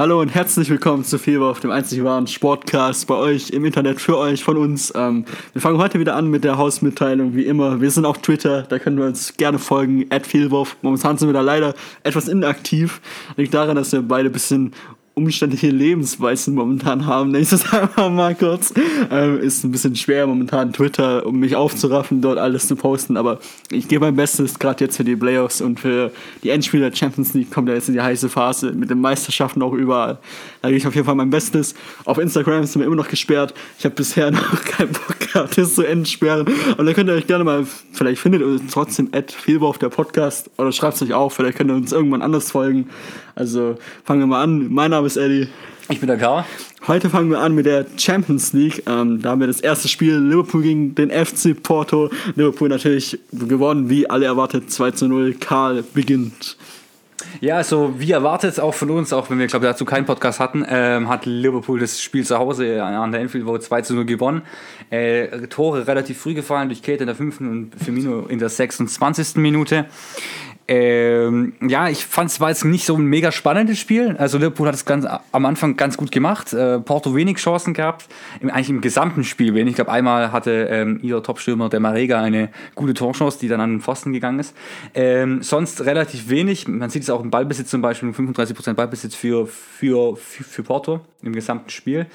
Hallo und herzlich willkommen zu Feber auf dem einzig wahren Sportcast bei euch im Internet für euch von uns. Ähm, wir fangen heute wieder an mit der Hausmitteilung, wie immer. Wir sind auf Twitter, da können wir uns gerne folgen, at Fehlwurf. Momentan sind wir da leider etwas inaktiv. Liegt daran, dass wir beide ein bisschen umständliche Lebensweisen momentan haben, nenne ich das einfach mal kurz. Ähm, ist ein bisschen schwer momentan Twitter, um mich aufzuraffen, dort alles zu posten, aber ich gebe mein Bestes, gerade jetzt für die Playoffs und für die Endspiele der Champions League kommt ja jetzt in die heiße Phase mit den Meisterschaften auch überall. Da gebe ich auf jeden Fall mein Bestes. Auf Instagram sind wir immer noch gesperrt. Ich habe bisher noch keinen Bock gehabt, das zu entsperren. Und da könnt ihr euch gerne mal, vielleicht findet ihr trotzdem Ed auf der Podcast oder schreibt es euch auf, vielleicht könnt ihr uns irgendwann anders folgen. Also fangen wir mal an. Mein Name ist Eddie. Ich bin der Karl. Heute fangen wir an mit der Champions League. Ähm, da haben wir das erste Spiel Liverpool gegen den FC Porto. Liverpool natürlich gewonnen, wie alle erwartet, 2 zu 0. Karl beginnt. Ja, also wie erwartet, auch von uns, auch wenn wir, glaube dazu keinen Podcast hatten, ähm, hat Liverpool das Spiel zu Hause an der Enfield Road 2 zu 0 gewonnen. Äh, Tore relativ früh gefallen durch Kate in der 5. und Firmino in der 26. Minute. Ähm, ja, ich fand es war jetzt nicht so ein mega spannendes Spiel. Also Liverpool hat es ganz am Anfang ganz gut gemacht. Äh, Porto wenig Chancen gehabt. Im, eigentlich im gesamten Spiel wenig. Ich glaube, einmal hatte ähm, ihr Topstürmer, der Marega, eine gute Torchance, die dann an den Pfosten gegangen ist. Ähm, sonst relativ wenig. Man sieht es auch im Ballbesitz zum Beispiel, 35% Ballbesitz für, für, für, für Porto im gesamten Spiel.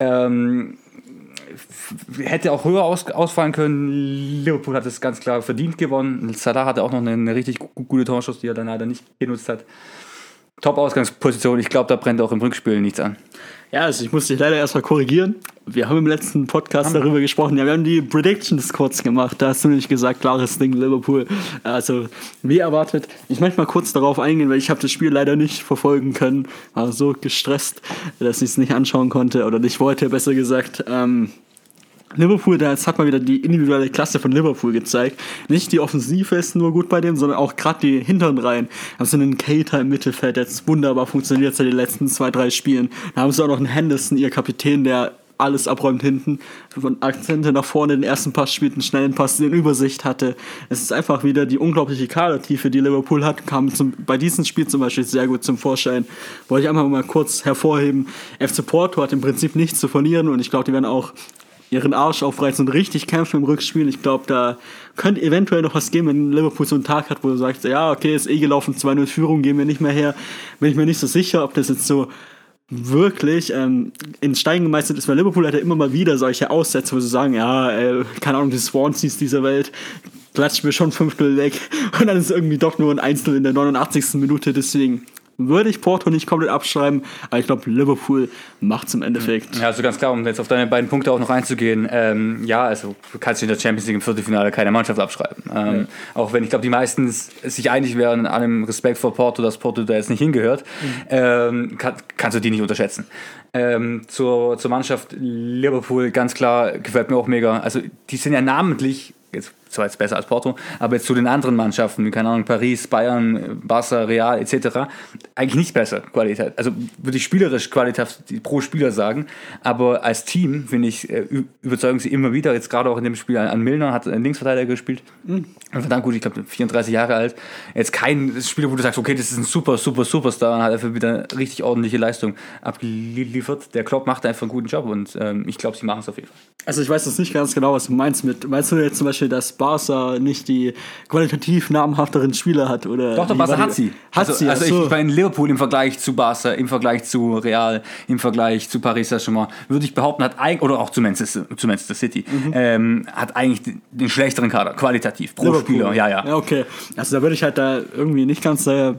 Ähm, hätte auch höher aus, ausfallen können. Liverpool hat es ganz klar verdient gewonnen. Salah hatte auch noch eine, eine richtig gute Torschuss, die er dann leider nicht genutzt hat. Top-Ausgangsposition. Ich glaube, da brennt auch im Rückspiel nichts an. Ja, also ich muss dich leider erstmal korrigieren. Wir haben im letzten Podcast haben darüber gesprochen. Ja, wir haben die Predictions kurz gemacht. Da hast du nämlich gesagt, klares Ding, Liverpool. Also, wie erwartet. Ich möchte mal kurz darauf eingehen, weil ich habe das Spiel leider nicht verfolgen können. War so gestresst, dass ich es nicht anschauen konnte oder nicht wollte, besser gesagt. Ähm, Liverpool, da hat mal wieder die individuelle Klasse von Liverpool gezeigt. Nicht die Offensive ist nur gut bei dem, sondern auch gerade die hinteren Reihen. Da haben sie einen Cater im Mittelfeld, der jetzt wunderbar funktioniert seit den letzten zwei, drei Spielen. Da haben sie auch noch einen Henderson, ihr Kapitän, der alles abräumt hinten, von Akzente nach vorne den ersten Pass spielt, einen schnellen Pass, den Übersicht hatte. Es ist einfach wieder die unglaubliche Kadertiefe, die Liverpool hat, kam zum, bei diesem Spiel zum Beispiel sehr gut zum Vorschein. Wollte ich einfach mal kurz hervorheben. FC Porto hat im Prinzip nichts zu verlieren und ich glaube, die werden auch ihren Arsch aufreißen und richtig kämpfen im Rückspiel. Ich glaube, da könnte eventuell noch was geben, wenn Liverpool so einen Tag hat, wo du sagst, ja, okay, ist eh gelaufen, 2-0 Führung, gehen wir nicht mehr her. Bin ich mir nicht so sicher, ob das jetzt so wirklich ähm, in Stein gemeißelt ist, weil Liverpool hat ja immer mal wieder solche Aussätze, wo sie sagen, ja, äh, keine Ahnung, die Swanseas dieser Welt, klatschen wir schon 5-0 weg und dann ist irgendwie doch nur ein Einzel in der 89. Minute, deswegen würde ich Porto nicht komplett abschreiben, aber ich glaube, Liverpool macht es im Endeffekt. Ja, also ganz klar, um jetzt auf deine beiden Punkte auch noch einzugehen, ähm, ja, also du kannst in der Champions League im Viertelfinale keine Mannschaft abschreiben. Ähm, ja. Auch wenn ich glaube, die meisten sich einig wären, in allem Respekt vor Porto, dass Porto da jetzt nicht hingehört, mhm. ähm, kann, kannst du die nicht unterschätzen. Ähm, zur, zur Mannschaft Liverpool, ganz klar, gefällt mir auch mega. Also die sind ja namentlich jetzt zwar jetzt besser als Porto, aber jetzt zu den anderen Mannschaften, wie keine Ahnung, Paris, Bayern, Barca, Real etc., eigentlich nicht besser Qualität. Also würde ich spielerisch Qualität pro Spieler sagen, aber als Team, finde ich, äh, überzeugen sie immer wieder, jetzt gerade auch in dem Spiel an Milner, hat einen Linksverteidiger gespielt, mhm. verdammt gut, ich glaube 34 Jahre alt, jetzt kein Spieler, wo du sagst, okay, das ist ein super, super, Superstar und hat einfach wieder richtig ordentliche Leistung abgeliefert. Der Klopp macht einfach einen guten Job und ähm, ich glaube, sie machen es auf jeden Fall. Also ich weiß jetzt nicht ganz genau, was du meinst mit, meinst du jetzt zum Beispiel, dass Barca nicht die qualitativ namhafteren Spieler hat? Oder doch, doch, Barca hat sie. Hat also, sie, also so. ich meine, Liverpool im Vergleich zu Barca, im Vergleich zu Real, im Vergleich zu Paris Saint-Germain, würde ich behaupten, hat eigentlich, oder auch zu Manchester, zu Manchester City, mhm. ähm, hat eigentlich den schlechteren Kader, qualitativ, pro Liverpool. Spieler, ja, ja. Ja, okay. Also da würde ich halt da irgendwie nicht ganz äh,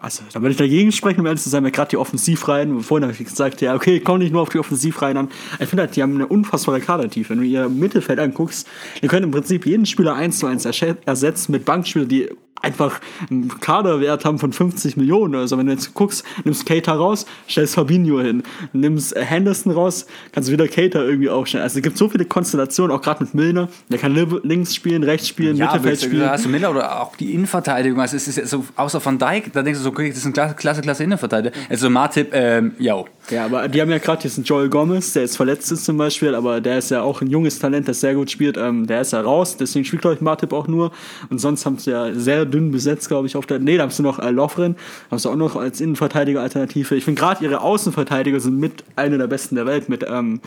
also, da würde ich dagegen sprechen, um ehrlich zu sein, weil gerade die Offensivreihen, vorhin habe ich gesagt, ja, okay, komm nicht nur auf die Offensivreihen an. Ich finde halt, die haben eine unfassbare Kadertiefe. Wenn du ihr Mittelfeld anguckst, ihr könnt im Prinzip jeden Spieler eins zu eins ersetzen mit Bankspielern, die einfach einen Kaderwert haben von 50 Millionen. Also wenn du jetzt guckst, nimmst Cater raus, stellst Fabinho hin, nimmst Henderson raus, kannst du wieder Cater irgendwie aufstellen. Also es gibt so viele Konstellationen, auch gerade mit Milner. Der kann links spielen, rechts spielen, ja, Mittelfeld spielen. Ja, hast du Milner oder auch die Innenverteidigung. Also es ist so, außer Van Dijk, da denkst du so, okay, das ist ein klasse, klasse, klasse Innenverteidiger. Also Martip, ähm, ja. Ja, aber die haben ja gerade diesen Joel Gomez, der jetzt verletzt ist zum Beispiel, aber der ist ja auch ein junges Talent, das sehr gut spielt. Ähm, der ist ja raus, deswegen spielt, glaube ich, Martip auch nur. Und sonst haben sie ja sehr dünn besetzt, glaube ich, auf der. Nee, da haben sie noch äh, Lofren, haben sie auch noch als Innenverteidiger-Alternative. Ich finde gerade ihre Außenverteidiger sind mit einer der besten der Welt mit. Ähm,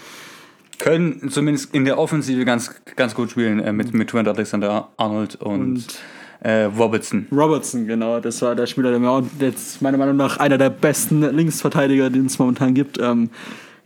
können zumindest in der Offensive ganz, ganz gut spielen äh, mit, mit Trent Alexander Arnold und, und äh, Robertson. Robertson, genau. Das war der Spieler, der mir auch jetzt meiner Meinung nach einer der besten Linksverteidiger, den es momentan gibt. Ähm,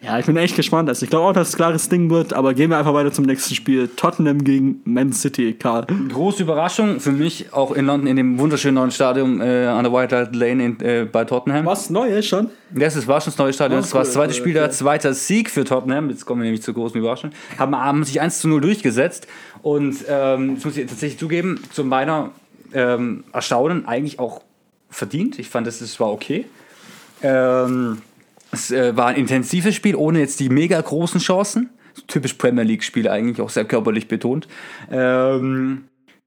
ja, ich bin echt gespannt. Also ich glaube auch, dass es ein klares Ding wird, aber gehen wir einfach weiter zum nächsten Spiel. Tottenham gegen Man City, Karl. Große Überraschung für mich, auch in London in dem wunderschönen neuen Stadion äh, an der White Hart Lane in, äh, bei Tottenham. Was Neues schon? Das ist, war schon das neue Stadion. Oh, das cool, war das zweite Spiel, der zweite Sieg für Tottenham. Jetzt kommen wir nämlich zur großen Überraschung. Haben, haben sich 1 zu 0 durchgesetzt. Und ähm, das muss ich tatsächlich zugeben, zu meiner ähm, Erstaunen eigentlich auch verdient. Ich fand, das war okay. Ähm, es äh, war ein intensives Spiel, ohne jetzt die mega großen Chancen. Typisch Premier League-Spiel eigentlich, auch sehr körperlich betont. Ähm,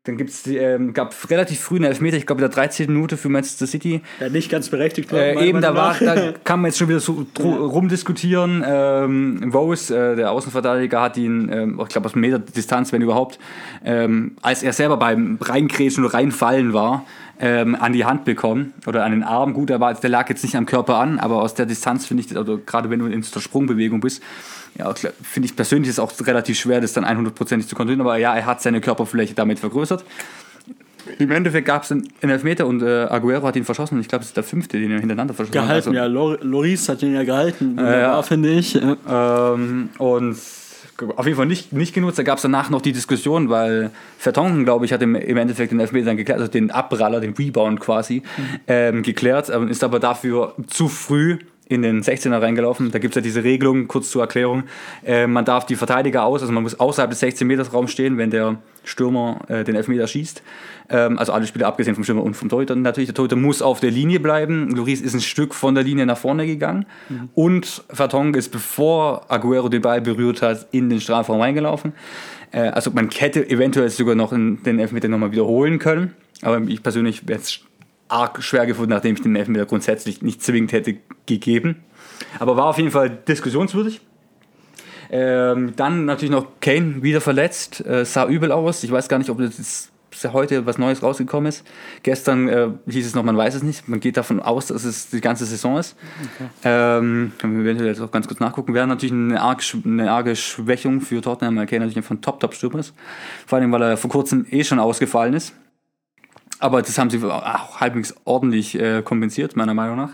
dann gibt's, ähm, gab relativ früh einen Elfmeter, ich glaube in der 13. Minute für Manchester City. Ja, nicht ganz berechtigt. Äh, eben, da, war, da kann man jetzt schon wieder so rumdiskutieren. Ähm, Rose, äh, der Außenverteidiger, hat ihn, ähm, ich glaube aus Meter Distanz, wenn überhaupt, ähm, als er selber beim Reinkrätschen oder Reinfallen war, ähm, an die Hand bekommen oder an den Arm. Gut, der, war, der lag jetzt nicht am Körper an, aber aus der Distanz finde ich, also gerade wenn du in der Sprungbewegung bist, ja, finde ich persönlich ist auch relativ schwer, das dann 100%ig zu kontrollieren, aber ja, er hat seine Körperfläche damit vergrößert. Im Endeffekt gab es einen Elfmeter und äh, Aguero hat ihn verschossen. Und ich glaube, das ist der fünfte, den er hintereinander verschossen hat. Gehalten, also, ja. Loris hat ihn ja gehalten. Äh, ja. finde ich. Ähm, und auf jeden Fall nicht, nicht genutzt. Da gab es danach noch die Diskussion, weil Vertongen, glaube ich, hat im, im Endeffekt den Elfmeter dann geklärt, also den Abpraller, den Rebound quasi, mhm. ähm, geklärt, ähm, ist aber dafür zu früh in den 16er reingelaufen. Da gibt es ja diese Regelung, kurz zur Erklärung. Äh, man darf die Verteidiger aus, also man muss außerhalb des 16 Meters Raums stehen, wenn der Stürmer äh, den Elfmeter schießt. Ähm, also alle Spieler abgesehen vom Stürmer und vom Torhüter natürlich. Der Torhüter muss auf der Linie bleiben. Loris ist ein Stück von der Linie nach vorne gegangen. Mhm. Und Vertong ist, bevor Aguero den Ball berührt hat, in den Strafraum reingelaufen. Äh, also man hätte eventuell sogar noch den Elfmeter nochmal wiederholen können. Aber ich persönlich wäre es arg schwer gefunden, nachdem ich den Elfmeter grundsätzlich nicht zwingend hätte gegeben. Aber war auf jeden Fall diskussionswürdig. Ähm, dann natürlich noch Kane wieder verletzt, äh, sah übel aus. Ich weiß gar nicht, ob das heute was Neues rausgekommen ist. Gestern äh, hieß es noch, man weiß es nicht. Man geht davon aus, dass es die ganze Saison ist. Okay. Ähm, können wir eventuell jetzt auch ganz kurz nachgucken. Wäre natürlich eine, arg, eine arge Schwächung für Tottenham, weil Kane natürlich von Top-Top-Stürmer ist. Vor allem, weil er vor kurzem eh schon ausgefallen ist. Aber das haben sie auch halbwegs ordentlich äh, kompensiert, meiner Meinung nach.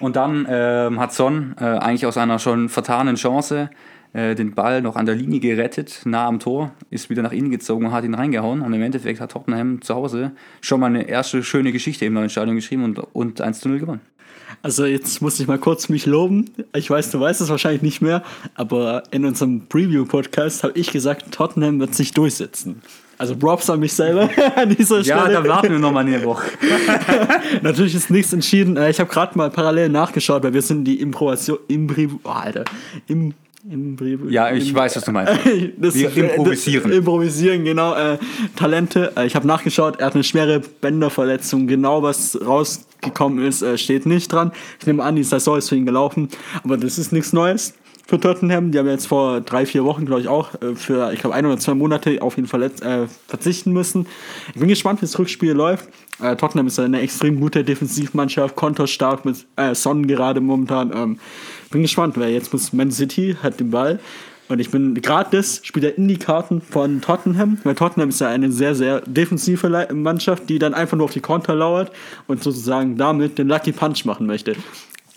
Und dann äh, hat Son äh, eigentlich aus einer schon vertanen Chance äh, den Ball noch an der Linie gerettet, nah am Tor, ist wieder nach innen gezogen und hat ihn reingehauen. Und im Endeffekt hat Tottenham zu Hause schon mal eine erste schöne Geschichte im neuen Stadion geschrieben und, und 1 zu 0 gewonnen. Also jetzt muss ich mal kurz mich loben. Ich weiß, du weißt es wahrscheinlich nicht mehr, aber in unserem Preview-Podcast habe ich gesagt, Tottenham wird sich durchsetzen. Also Props an mich selber an dieser Stelle. Ja, da warten wir nochmal eine Woche. Natürlich ist nichts entschieden. Äh, ich habe gerade mal parallel nachgeschaut, weil wir sind die Improvisation, Imbriv, oh, Alter, Im, ja, ich Im, weiß, was du meinst. das, wir improvisieren. Das, improvisieren, genau. Äh, Talente. Äh, ich habe nachgeschaut, er hat eine schwere Bänderverletzung. Genau was rausgekommen ist, äh, steht nicht dran. Ich nehme an, die Saison ist für ihn gelaufen. Aber das ist nichts Neues für Tottenham. Die haben jetzt vor drei, vier Wochen, glaube ich, auch äh, für, ich glaube, ein oder zwei Monate auf ihn verletzt, äh, verzichten müssen. Ich bin gespannt, wie das Rückspiel läuft. Äh, Tottenham ist eine extrem gute Defensivmannschaft, konterstark mit äh, Sonnen gerade momentan. Ähm, bin gespannt, weil jetzt muss Man City hat den Ball. Und ich bin gerade das spielt in die Karten von Tottenham, weil Tottenham ist ja eine sehr, sehr defensive Mannschaft, die dann einfach nur auf die Konter lauert und sozusagen damit den Lucky Punch machen möchte.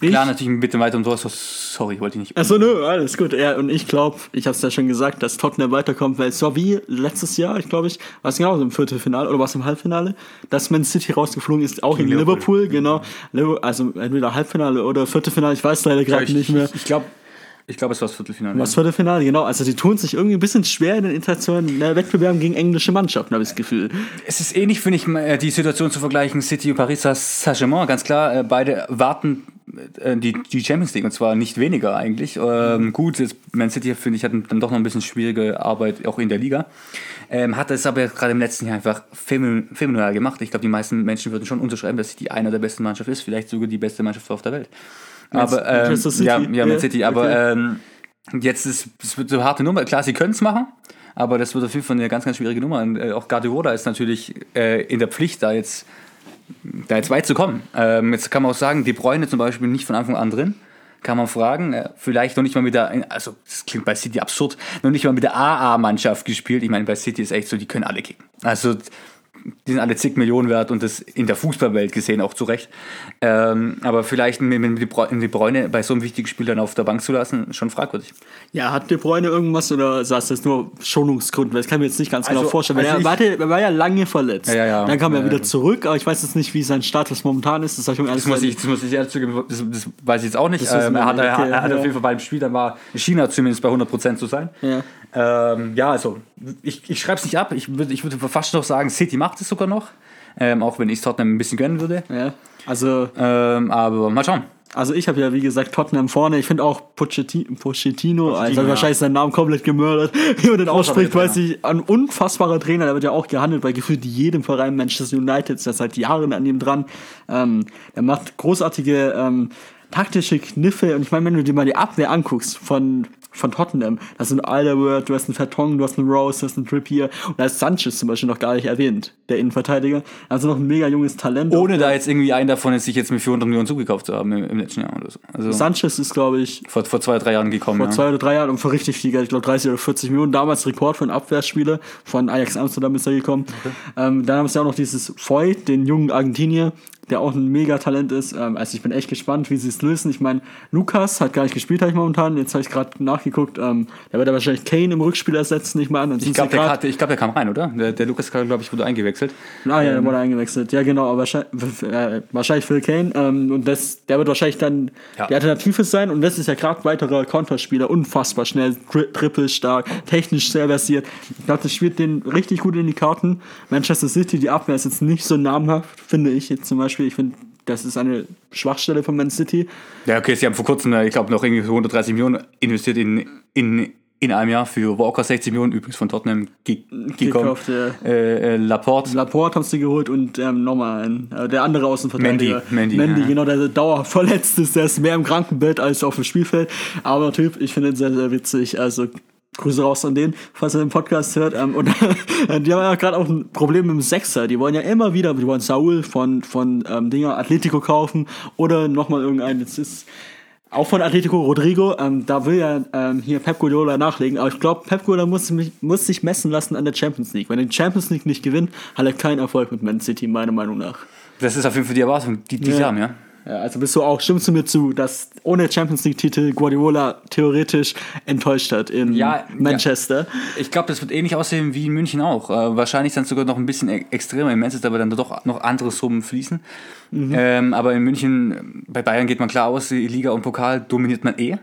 Ich? Klar, natürlich ein bisschen weiter und so. Sorry, wollte ich nicht. Achso, nö, alles gut. Ja, und ich glaube, ich habe es ja schon gesagt, dass Tottenham weiterkommt, weil es war wie letztes Jahr, ich glaube ich, war es genau im Viertelfinale oder war es im Halbfinale, dass Man City rausgeflogen ist, auch in Liverpool, Liverpool genau. Also entweder Halbfinale oder Viertelfinale, ich weiß leider gerade nicht mehr. Ich, ich glaube, ich glaube, es war das Viertelfinale. Was Viertelfinale, genau. Also die tun sich irgendwie ein bisschen schwer in den internationalen Wettbewerben gegen englische Mannschaften, habe ich das Gefühl. Es ist ähnlich, finde ich, äh, die Situation zu vergleichen, City und Paris Saint-Germain. Ganz klar, äh, beide warten äh, die, die Champions League und zwar nicht weniger eigentlich. Ähm, gut, jetzt Man City, finde ich, hat dann doch noch ein bisschen schwierige Arbeit auch in der Liga. Ähm, hat es aber gerade im letzten Jahr einfach phänomenal gemacht. Ich glaube, die meisten Menschen würden schon unterschreiben, dass City einer der besten Mannschaften ist, vielleicht sogar die beste Mannschaft auf der Welt. Aber ähm, ja, ja, Man City. Aber okay. ähm, jetzt ist es wird so eine harte Nummer. Klar, sie können es machen, aber das wird auf jeden Fall eine ganz, ganz schwierige Nummer. Und, äh, auch Guardiola ist natürlich äh, in der Pflicht, da jetzt, da jetzt weit zu kommen. Ähm, jetzt kann man auch sagen, De Bruyne zum Beispiel nicht von Anfang an drin. Kann man fragen, äh, vielleicht noch nicht mal mit der, also das klingt bei City absurd, noch nicht mal mit der AA-Mannschaft gespielt. Ich meine, bei City ist echt so, die können alle kicken. Also die sind alle zig Millionen wert und das in der Fußballwelt gesehen auch zu Recht. Ähm, aber vielleicht mit, De Bruyne bei so einem wichtigen Spiel dann auf der Bank zu lassen, schon fragwürdig. Ja, hat De Bruyne irgendwas oder saß das nur Schonungsgrund? Weil Das kann ich mir jetzt nicht ganz genau Also- vorstellen. Weil also er, war, er war ja lange verletzt. Ja, ja, ja. Dann kam er wieder zurück, aber ich weiß jetzt nicht, wie sein Status momentan ist. Das, ich Das muss ich, das muss ich ehrlich zugeben, das, das weiß ich jetzt auch nicht. Ähm, er hat, er, er hat auf jeden Fall beim Spiel, dann war China zumindest bei 100% zu sein. Ja. Ähm, ja, also ich, ich schreibe es nicht ab. Ich würde ich würde fast noch sagen, City macht es sogar noch. Ähm, auch wenn ich Tottenham ein bisschen gönnen würde. Ja. Also, Ähm, aber mal schauen. also ich habe ja, wie gesagt, Tottenham vorne. Ich finde auch Pochettino, Pochettino, also ja. wahrscheinlich seinen Namen komplett gemördert, wie man den ausspricht, weiß ich. Ein unfassbarer Trainer, der wird ja auch gehandelt bei gefühlt jedem Verein. Manchester United ist ja seit Jahren an ihm dran. Ähm, er macht großartige ähm, taktische Kniffe und ich meine, wenn du dir mal die Abwehr anguckst von von Tottenham. Das sind Alderweireld, du hast einen Vertong, du hast einen Rose, du hast einen Trippier und da ist Sanchez zum Beispiel noch gar nicht erwähnt, der Innenverteidiger. Also noch ein mega junges Talent. Ohne da jetzt irgendwie einen davon jetzt sich jetzt mit 400 Millionen zugekauft zu haben im, im letzten Jahr oder so. Also Sanchez ist, glaube ich, vor, vor zwei, drei Jahren gekommen. vor ja. zwei oder drei Jahren und für richtig viel Geld, ich glaube 30 oder 40 Millionen. Damals Rekord für einen Abwehrspieler. Von Ajax Amsterdam ist er gekommen. Ähm, dann haben sie auch noch dieses Foy, den jungen Argentinier, der auch ein Mega-Talent ist. Ähm, also ich bin echt gespannt, wie sie es lösen. Ich meine, Lukas hat gar nicht gespielt, habe ich momentan. Jetzt habe ich gerade nachgeguckt. Ähm, der wird ja wahrscheinlich Kane im Rückspiel ersetzen, nicht mal an. Ich glaube, der, glaub, der kam rein, oder? Der, der Lukas, glaube ich, wurde eingewechselt. Ah ja, der wurde eingewechselt. Ja, genau, aber wahrscheinlich, äh, wahrscheinlich Phil Kane. Ähm, und das, der wird wahrscheinlich dann Ja. die Alternative sein. Und das ist ja gerade weiterer Konterspieler, unfassbar schnell, tri trippelstark, technisch sehr versiert. Ich glaube, das spielt den richtig gut in die Karten. Manchester City, die Abwehr ist jetzt nicht so namhaft, finde ich jetzt zum Beispiel. Ich finde, das ist eine Schwachstelle von Man City. Ja, okay, sie haben vor kurzem, äh, ich glaube, noch irgendwie so 130 Millionen investiert in, in, in einem Jahr für Walker 60 Millionen, übrigens von Tottenham ge. Gekauft, ja. Äh, äh, Laporte. Laporte haben sie geholt und ähm, nochmal ein, äh, der andere Außenverteidiger. Mendy, Mendy, Mendy ja. genau, der dauerverletzt ist. Der ist mehr im Krankenbett als auf dem Spielfeld. Aber Typ, ich finde ihn sehr, sehr witzig. Also Grüße raus an den, falls er den Podcast hört. Ähm, und die haben ja gerade auch ein Problem mit dem Sechser. Die wollen ja immer wieder, die wollen Saul von, von ähm, Dinger Atletico kaufen oder nochmal irgendeinen. Jetzt ist auch von Atletico Rodrigo, ähm, da will ja ähm, hier Pep Guardiola nachlegen, aber ich glaube, Pep Guardiola muss, muss sich messen lassen an der Champions League. Wenn er die Champions League nicht gewinnt, hat er keinen Erfolg mit Man City, meiner Meinung nach. Das ist auf jeden Fall die Erwartung, die, die Ja. haben, ja. Ja, also bist du auch, stimmst du mir zu, dass ohne Champions League-Titel Guardiola theoretisch enttäuscht hat in Ja, Manchester? Ich glaube, das wird ähnlich aussehen wie in München auch. Äh, wahrscheinlich dann sogar noch ein bisschen e- extremer in Manchester, aber dann doch noch andere Summen fließen. Ähm, aber in München, bei Bayern geht man klar aus, die Liga und Pokal dominiert man eh.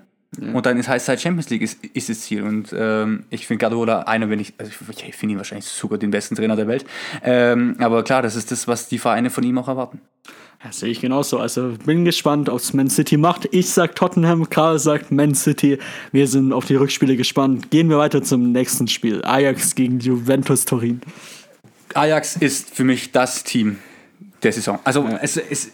Und dann ist, heißt halt Champions League ist, ist das Ziel. Und ähm, ich finde Guardiola einer, wenn ich, also ich, ich finde ihn wahrscheinlich sogar den besten Trainer der Welt. Ähm, aber klar, das ist das, was die Vereine von ihm auch erwarten. Das sehe ich genauso. Also bin gespannt, ob es Man City macht. Ich sag Tottenham, Karl sagt Man City. Wir sind auf die Rückspiele gespannt. Gehen wir weiter zum nächsten Spiel. Ajax gegen Juventus Turin. Ajax ist für mich das Team der Saison. Also es, es,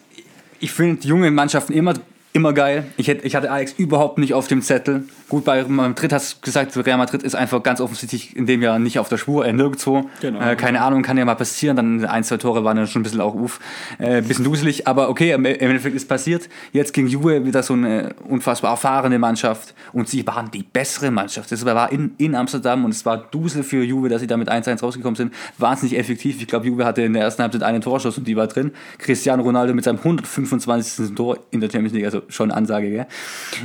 ich finde junge Mannschaften immer, immer geil. Ich, hätte, ich hatte Ajax überhaupt nicht auf dem Zettel. Gut, bei Real Madrid hast du gesagt, Real Madrid ist einfach ganz offensichtlich in dem Jahr nicht auf der Spur, äh, nirgendwo. Genau. Äh, keine Ahnung, kann ja mal passieren. Dann ein, zwei Tore waren dann schon ein bisschen auch uff, äh, ein bisschen duselig. Aber okay, im im Endeffekt ist passiert. Jetzt gegen Juve wieder so eine unfassbar erfahrene Mannschaft. Und sie waren die bessere Mannschaft. Das war in, in Amsterdam und es war Dusel für Juve, dass sie da mit 1-1 rausgekommen sind. Wahnsinnig effektiv. Ich glaube, Juve hatte in der ersten Halbzeit einen Torschuss und die war drin. Cristiano Ronaldo mit seinem 125. Tor in der Champions League. Also schon eine Ansage, gell?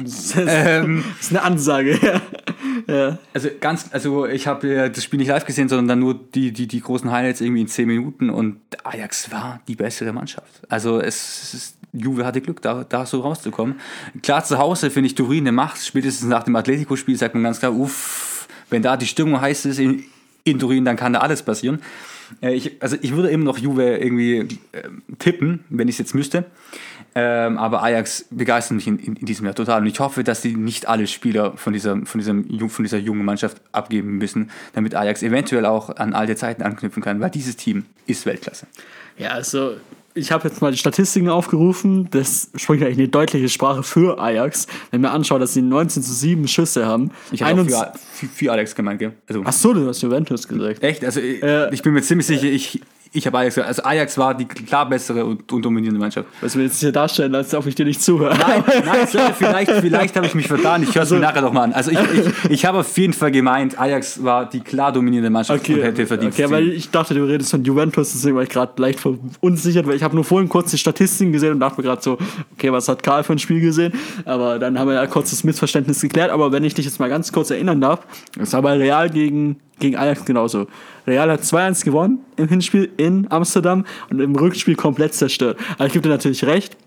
Das Ähm, ist eine Ansage. ja. ja. Also ganz, also ich habe äh, das Spiel nicht live gesehen, sondern dann nur die, die, die großen Highlights irgendwie in 10 Minuten und Ajax war die bessere Mannschaft. Also es, es ist, Juve hatte Glück, da, da so rauszukommen. Klar, zu Hause finde ich Turin eine Macht. Spätestens nach dem Atletico-Spiel sagt man ganz klar, uff, wenn da die Stimmung heiß ist in, in Turin, dann kann da alles passieren. Äh, ich, also ich würde eben noch Juve irgendwie äh, tippen, wenn ich es jetzt müsste. Ähm, aber Ajax begeistert mich in, in, in diesem Jahr total. Und ich hoffe, dass sie nicht alle Spieler von dieser, von, diesem, von dieser jungen Mannschaft abgeben müssen, damit Ajax eventuell auch an alte Zeiten anknüpfen kann, weil dieses Team ist Weltklasse. Ja, also ich habe jetzt mal die Statistiken aufgerufen. Das spricht eigentlich eine deutliche Sprache für Ajax. Wenn man anschaut, dass sie 19 zu 7 Schüsse haben. Ich habe für, für, für Alex gemeint, gell? Also, Ach so, du hast Juventus gesagt. Echt? Also äh, ich bin mir ziemlich sicher, ich, ich habe Ajax, also Ajax war die klar bessere und, und dominierende Mannschaft. Was wir jetzt hier darstellen, als ob ich dir nicht zuhöre. Nein, nein vielleicht, vielleicht habe ich mich vertan. Ich höre es also, mir nachher noch mal an. Also ich, ich, ich habe auf jeden Fall gemeint, Ajax war die klar dominierende Mannschaft okay, und hätte verdient. Okay, weil ich dachte, du redest von Juventus, deswegen war ich gerade leicht verunsichert, weil ich habe nur vorhin kurz die Statistiken gesehen und dachte mir gerade so, okay, was hat Karl für ein Spiel gesehen? Aber dann haben wir ja kurz das Missverständnis geklärt. Aber wenn ich dich jetzt mal ganz kurz erinnern darf, es war bei Real gegen gegen Ajax genauso. Real hat 2-1 gewonnen im Hinspiel in Amsterdam und im Rückspiel komplett zerstört. Aber ich gebe dir natürlich recht,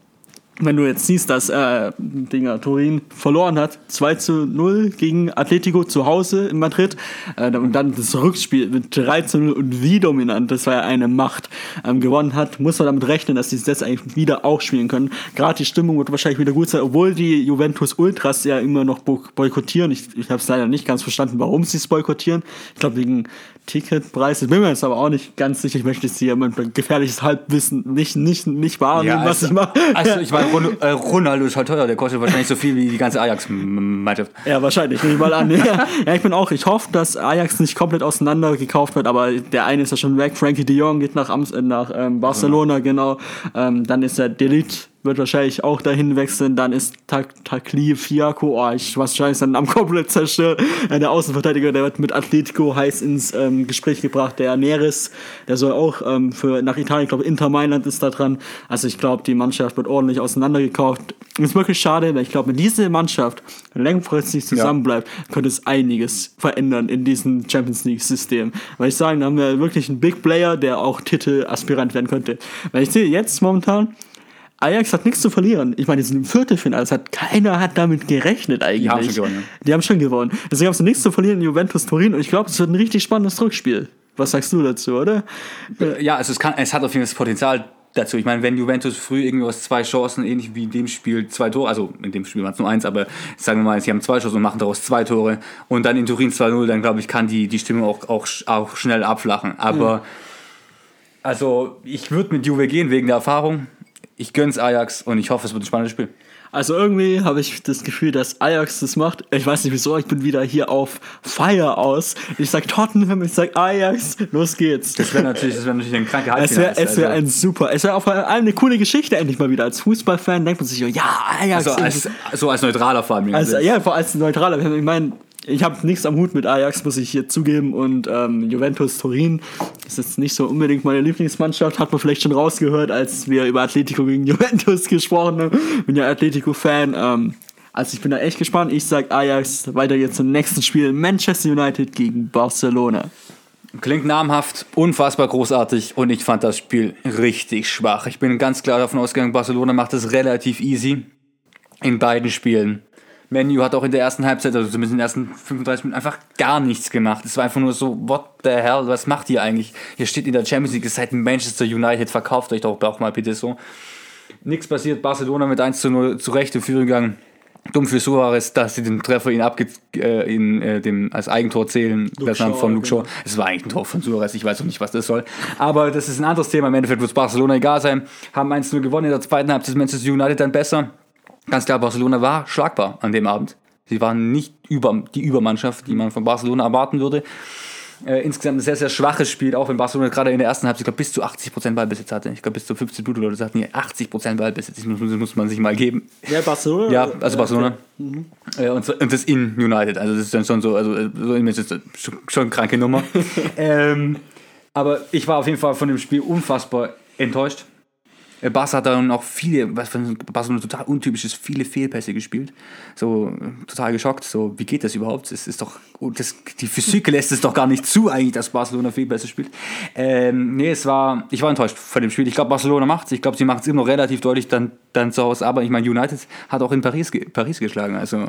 wenn du jetzt siehst, dass äh, Dinger, Turin verloren hat, 2 zu 0 gegen Atletico zu Hause in Madrid äh, und dann das Rückspiel mit 3 zu 0 und wie dominant, das war ja eine Macht, ähm, gewonnen hat, muss man damit rechnen, dass die es jetzt eigentlich wieder auch spielen können. Gerade die Stimmung wird wahrscheinlich wieder gut sein, obwohl die Juventus Ultras ja immer noch boykottieren. Ich, ich habe es leider nicht ganz verstanden, warum sie es boykottieren. Ich glaube, wegen Ticketpreis. Ich bin mir jetzt aber auch nicht ganz sicher. Ich möchte jetzt hier mit gefährliches Halbwissen nicht, nicht, nicht wahrnehmen, ja, also, was ich mache. Also, ich meine, äh, Ronaldo ist halt teuer. Der kostet wahrscheinlich so viel wie die ganze Ajax-Mannschaft. Ja, wahrscheinlich. Nehme ich mal an. ja, ich bin auch. Ich hoffe, dass Ajax nicht komplett auseinander gekauft wird, aber der eine ist ja schon weg. Frankie de Jong geht nach, Am äh, nach ähm, Barcelona, ja. genau. Ähm, dann ist der Delete wird wahrscheinlich auch dahin wechseln. Dann ist Takli Fiaco, oh, ich wahrscheinlich seinen Namen komplett zerstört. Äh, der Außenverteidiger, der wird mit Atletico heiß ins ähm, Gespräch gebracht. Der Neres, der soll auch ähm, für nach Italien, ich glaube Inter Mailand ist da dran. Also ich glaube, die Mannschaft wird ordentlich auseinandergekauft. Ist wirklich schade, weil ich glaube, wenn diese Mannschaft langfristig zusammenbleibt, ja. könnte es einiges verändern in diesem Champions League-System. Weil ich sagen, da haben wir wirklich einen Big Player, der auch Titelaspirant werden könnte. Weil ich sehe jetzt momentan, Ajax hat nichts zu verlieren. Ich meine, die sind im Viertelfinale. Das hat, keiner hat damit gerechnet eigentlich. Die haben schon gewonnen. Die haben schon gewonnen. Deswegen haben sie nichts zu verlieren in Juventus Turin. Und ich glaube, es wird ein richtig spannendes Rückspiel. Was sagst du dazu, oder? Ja, also es, kann, es hat auf jeden Fall das Potenzial dazu. Ich meine, wenn Juventus früh irgendwie aus zwei Chancen, ähnlich wie in dem Spiel, zwei Tore, also in dem Spiel waren es nur eins, aber sagen wir mal, sie haben zwei Chancen und machen daraus zwei Tore und dann in Turin 2-0, dann glaube ich, kann die, die Stimmung auch, auch, auch schnell abflachen. Aber mhm. also ich würde mit Juve gehen wegen der Erfahrung ich gönn's Ajax und ich hoffe, es wird ein spannendes Spiel. Also irgendwie habe ich das Gefühl, dass Ajax das macht. Ich weiß nicht wieso, ich bin wieder hier auf Fire aus. Ich sag Tottenham, ich sag Ajax, los geht's. Das wäre natürlich, das wär natürlich ein kranker. Es wäre wär also. ein super, es wäre auf allem eine coole Geschichte endlich mal wieder. Als Fußballfan denkt man sich, ja, Ajax. Also als, so als neutraler Fan. Also, ja, vor allem als neutraler. Ich meine, ich habe nichts am Hut mit Ajax, muss ich hier zugeben. Und ähm, Juventus Turin ist jetzt nicht so unbedingt meine Lieblingsmannschaft. Hat man vielleicht schon rausgehört, als wir über Atletico gegen Juventus gesprochen haben. Bin ja Atletico-Fan. Ähm, also ich bin da echt gespannt. Ich sage Ajax weiter jetzt zum nächsten Spiel. Manchester United gegen Barcelona. Klingt namhaft, unfassbar großartig und ich fand das Spiel richtig schwach. Ich bin ganz klar davon ausgegangen, Barcelona macht es relativ easy in beiden Spielen. Menu hat auch in der ersten Halbzeit, also zumindest in den ersten 35 Minuten, einfach gar nichts gemacht. Es war einfach nur so, what the hell, was macht ihr eigentlich? Ihr steht in der Champions League, ihr seid Manchester United, verkauft euch doch auch mal bitte so. Nichts passiert, Barcelona mit 1 zu 0 zurecht in Führung gegangen. Dumm für Suarez, dass sie den Treffer ihn abge äh, in, äh, dem, als Eigentor zählen, Luke das Shaw, von Luke Shaw. Genau. Es war eigentlich ein Tor von Suarez, ich weiß auch nicht, was das soll. Aber das ist ein anderes Thema. Im Endeffekt wird es Barcelona egal sein. Haben 1-0 gewonnen in der zweiten Halbzeit, Manchester United dann besser. Ganz klar, Barcelona war schlagbar an dem Abend. Sie waren nicht über, die Übermannschaft, die man von Barcelona erwarten würde. Äh, insgesamt ein sehr, sehr schwaches Spiel, auch wenn Barcelona gerade in der ersten Halbzeit, ich glaube, bis zu 80% Ballbesitz hatte. Ich glaube, bis zu 15 Blut oder so hatten die 80% Ballbesitz. Das muss, das muss man sich mal geben. Ja, Barcelona? Ja, also Barcelona. Okay. Mhm. Äh, und, das in United. Also, das ist dann schon so, also, so ist das schon, schon eine kranke Nummer. ähm, aber ich war auf jeden Fall von dem Spiel unfassbar enttäuscht. Äh, Barca hat dann auch viele, was für Barcelona total untypisch ist, viele Fehlpässe gespielt. So total geschockt. So, wie geht das überhaupt? Das ist doch, oh, das, die Physik lässt es doch gar nicht zu, eigentlich, dass Barcelona Fehlpässe spielt. Ähm, nee, es war, ich war enttäuscht von dem Spiel. Ich glaube, Barcelona macht es. Ich glaube, sie macht es immer noch relativ deutlich dann, dann zu Hause. Aber ich meine, United hat auch in Paris, Paris geschlagen. Also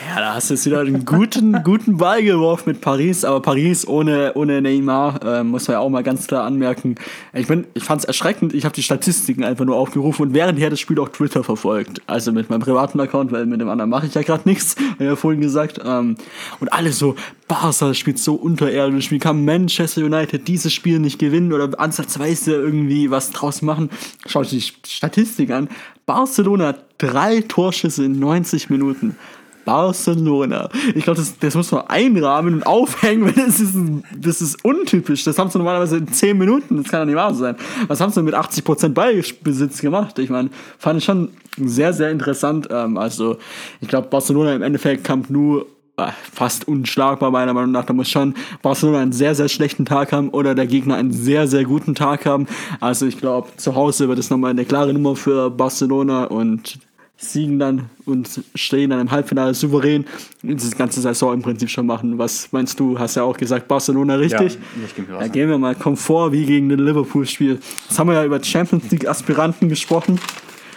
Ja, da hast du jetzt wieder einen guten, guten Ball geworfen mit Paris, aber Paris ohne, ohne Neymar, äh, muss man ja auch mal ganz klar anmerken. Ich, bin, ich fand es erschreckend, ich habe die Statistiken einfach nur aufgerufen und währendher das Spiel auch Twitter verfolgt. Also mit meinem privaten Account, weil mit dem anderen mache ich ja gerade nichts, habe ich ja vorhin gesagt. Ähm, und alle so, Barca spielt so unterirdisch, wie kann Manchester United dieses Spiel nicht gewinnen oder ansatzweise irgendwie was draus machen? Schaut die Statistik an. Barcelona drei Torschüsse in 90 Minuten. Barcelona. Ich glaube, das, das muss man einrahmen und aufhängen, weil das ist, das ist untypisch. Das haben sie normalerweise in 10 Minuten. Das kann ja nicht wahr sein. Was haben sie mit 80% Ballbesitz gemacht? Ich meine, fand ich schon sehr, sehr interessant. Ähm, also, ich glaube, Barcelona im Endeffekt Camp nur äh, fast unschlagbar meiner Meinung nach. Da muss schon Barcelona einen sehr, sehr schlechten Tag haben oder der Gegner einen sehr, sehr guten Tag haben. Also ich glaube, zu Hause wird es nochmal eine klare Nummer für Barcelona und siegen dann und stehen dann im Halbfinale souverän diese ganze Saison im Prinzip schon machen. Was meinst du? Hast ja auch gesagt, Barcelona richtig. Ja, da gehen wir mal Komfort wie gegen den Liverpool-Spiel. Jetzt haben wir ja über Champions League-Aspiranten gesprochen.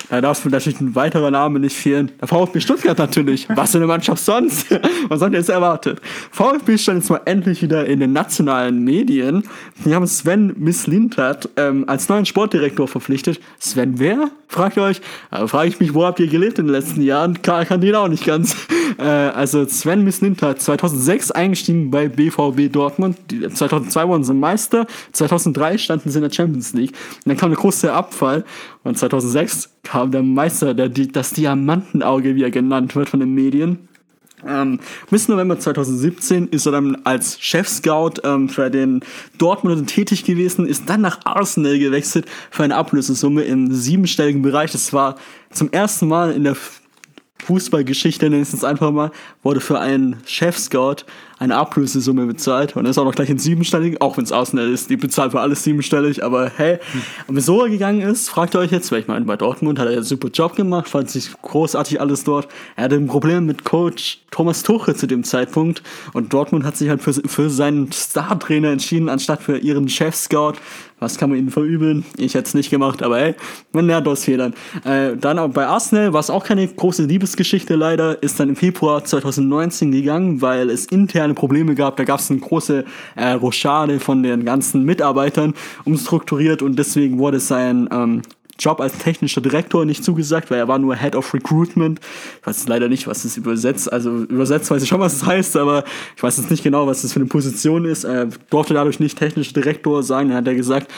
Da darf natürlich ein weiterer Name nicht fehlen. Der VfB Stuttgart natürlich. Was für eine Mannschaft sonst? Was hat jetzt erwartet? VfB stand jetzt mal endlich wieder in den nationalen Medien. Die haben Sven Misslintert ähm, als neuen Sportdirektor verpflichtet. Sven wer? Fragt euch. Da frage ich mich, wo habt ihr gelebt in den letzten Jahren? Karl kann den auch nicht ganz. Äh, also Sven Misslintert, 2006 eingestiegen bei BVB Dortmund. 2002 wurden sie Meister. 2003 standen sie in der Champions League. Und dann kam der große Abfall. Und 2006 kam der Meister, der, das Diamantenauge, wie er genannt wird von den Medien. Ähm, bis November 2017 ist er dann als Chef-Scout ähm, für den Dortmund tätig gewesen, ist dann nach Arsenal gewechselt für eine Ablösesumme im siebenstelligen Bereich. Das war zum ersten Mal in der Fußballgeschichte, nenne ich es einfach mal, wurde für einen Chef-Scout eine Ablösesumme bezahlt und ist auch noch gleich in siebenstellig, auch wenn es Arsenal ist, die bezahlt für alles siebenstellig, aber hey, und wieso er gegangen ist, fragt ihr euch jetzt, weil ich meine, bei Dortmund hat er einen super Job gemacht, fand sich großartig alles dort. Er hatte ein Problem mit Coach Thomas Tuchel zu dem Zeitpunkt und Dortmund hat sich halt für, für seinen Star-Trainer entschieden, anstatt für ihren Chef-Scout. Was kann man ihnen verübeln? Ich hätte es nicht gemacht, aber hey, man lernt aus Fehlern. Äh, dann auch bei Arsenal war es auch keine große Liebesgeschichte leider, ist dann im Februar 2019 gegangen, weil es intern interne Probleme gab. Da gab es eine große äh, Rochade von den ganzen Mitarbeitern umstrukturiert und deswegen wurde sein ähm, Job als technischer Direktor nicht zugesagt, weil er war nur Head of Recruitment. Ich weiß leider nicht, was das übersetzt. Also übersetzt weiß ich schon, was es heißt, aber ich weiß jetzt nicht genau, was das für eine Position ist. Er durfte dadurch nicht technischer Direktor sein. Dann hat er gesagt,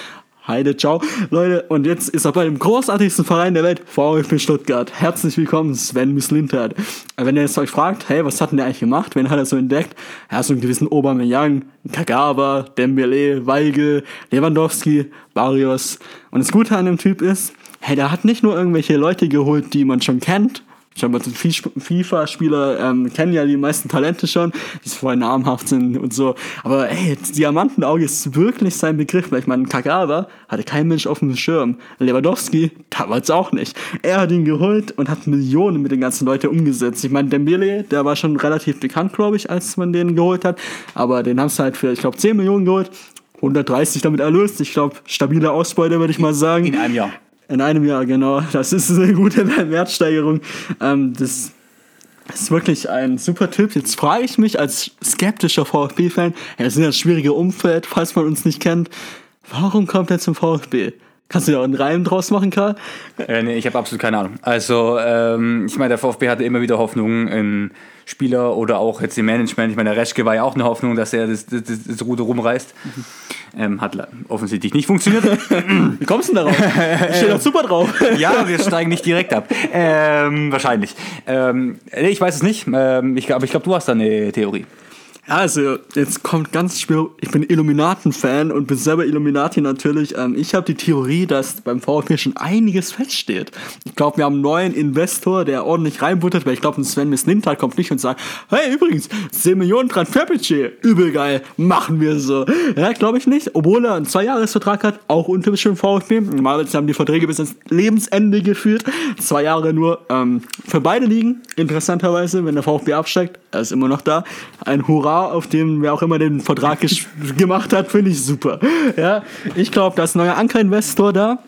Heide, ciao. Leute, und jetzt ist er bei dem großartigsten Verein der Welt, VfB Stuttgart. Herzlich willkommen, Sven Mislintert. Wenn ihr jetzt euch fragt, hey, was hat denn der eigentlich gemacht? Wen hat er so entdeckt? Er hat so einen gewissen Aubameyang, Kagawa, Dembele, Weigel, Lewandowski, Barrios. Und das Gute an dem Typ ist, hey, der hat nicht nur irgendwelche Leute geholt, die man schon kennt, schon mal FIFA-Spieler ähm, kennen ja die meisten Talente schon, die voll namhaft sind und so. Aber ey, Diamantenauge ist wirklich sein Begriff, weil ich meine, Kagawa hatte kein Mensch auf dem Schirm. Lewandowski damals auch nicht. Er hat ihn geholt und hat Millionen mit den ganzen Leuten umgesetzt. Ich meine, Dembele, der war schon relativ bekannt, glaube ich, als man den geholt hat. Aber den haben sie halt für, ich glaube, 10 Millionen geholt. 130 damit erlöst. Ich glaube, stabile Ausbeute, würde ich mal sagen. In einem Jahr. In einem Jahr, genau. Das ist eine gute Wertsteigerung. Ähm, das ist wirklich ein super Tipp. Jetzt frage ich mich als skeptischer VfB-Fan, ja, das ist ja ein schwieriges Umfeld, falls man uns nicht kennt. Warum kommt er zum VfB? Kannst du da einen Reim draus machen, Karl? Äh, nee, ich habe absolut keine Ahnung. Also, ähm, ich meine, der VfB hatte immer wieder Hoffnung in Spieler oder auch jetzt im Management. Ich meine, der Reschke war ja auch eine Hoffnung, dass er das, das, das Ruder rumreißt. Mhm. Ähm, hat offensichtlich nicht funktioniert. Wie kommst du denn darauf? Steht doch super drauf. ja, wir steigen nicht direkt ab. Ähm, wahrscheinlich. Ähm, ich weiß es nicht, ähm, ich, aber ich glaube, du hast da eine Theorie. Also, jetzt kommt ganz schwer. Ich bin Illuminaten-Fan und bin selber Illuminati natürlich. Ähm, ich habe die Theorie, dass beim VfB schon einiges feststeht. Ich glaube, wir haben einen neuen Investor, der ordentlich reinbuttert, weil ich glaube, ein Sven Mislintat kommt nicht und sagt, hey, übrigens, 10 Millionen Transferbudget, übel geil, machen wir so. Ja, glaube ich nicht. Obwohl er einen Zweijahresvertrag hat, auch untypisch für den VfB. Normalerweise haben die Verträge bis ins Lebensende geführt. Zwei Jahre nur ähm, für beide liegen. Interessanterweise, wenn der VfB absteigt, er ist immer noch da. Ein Hurra auf dem wer auch immer den Vertrag gemacht hat, finde ich super. Ja, ich glaube, da ist ein neuer Ankerinvestor da.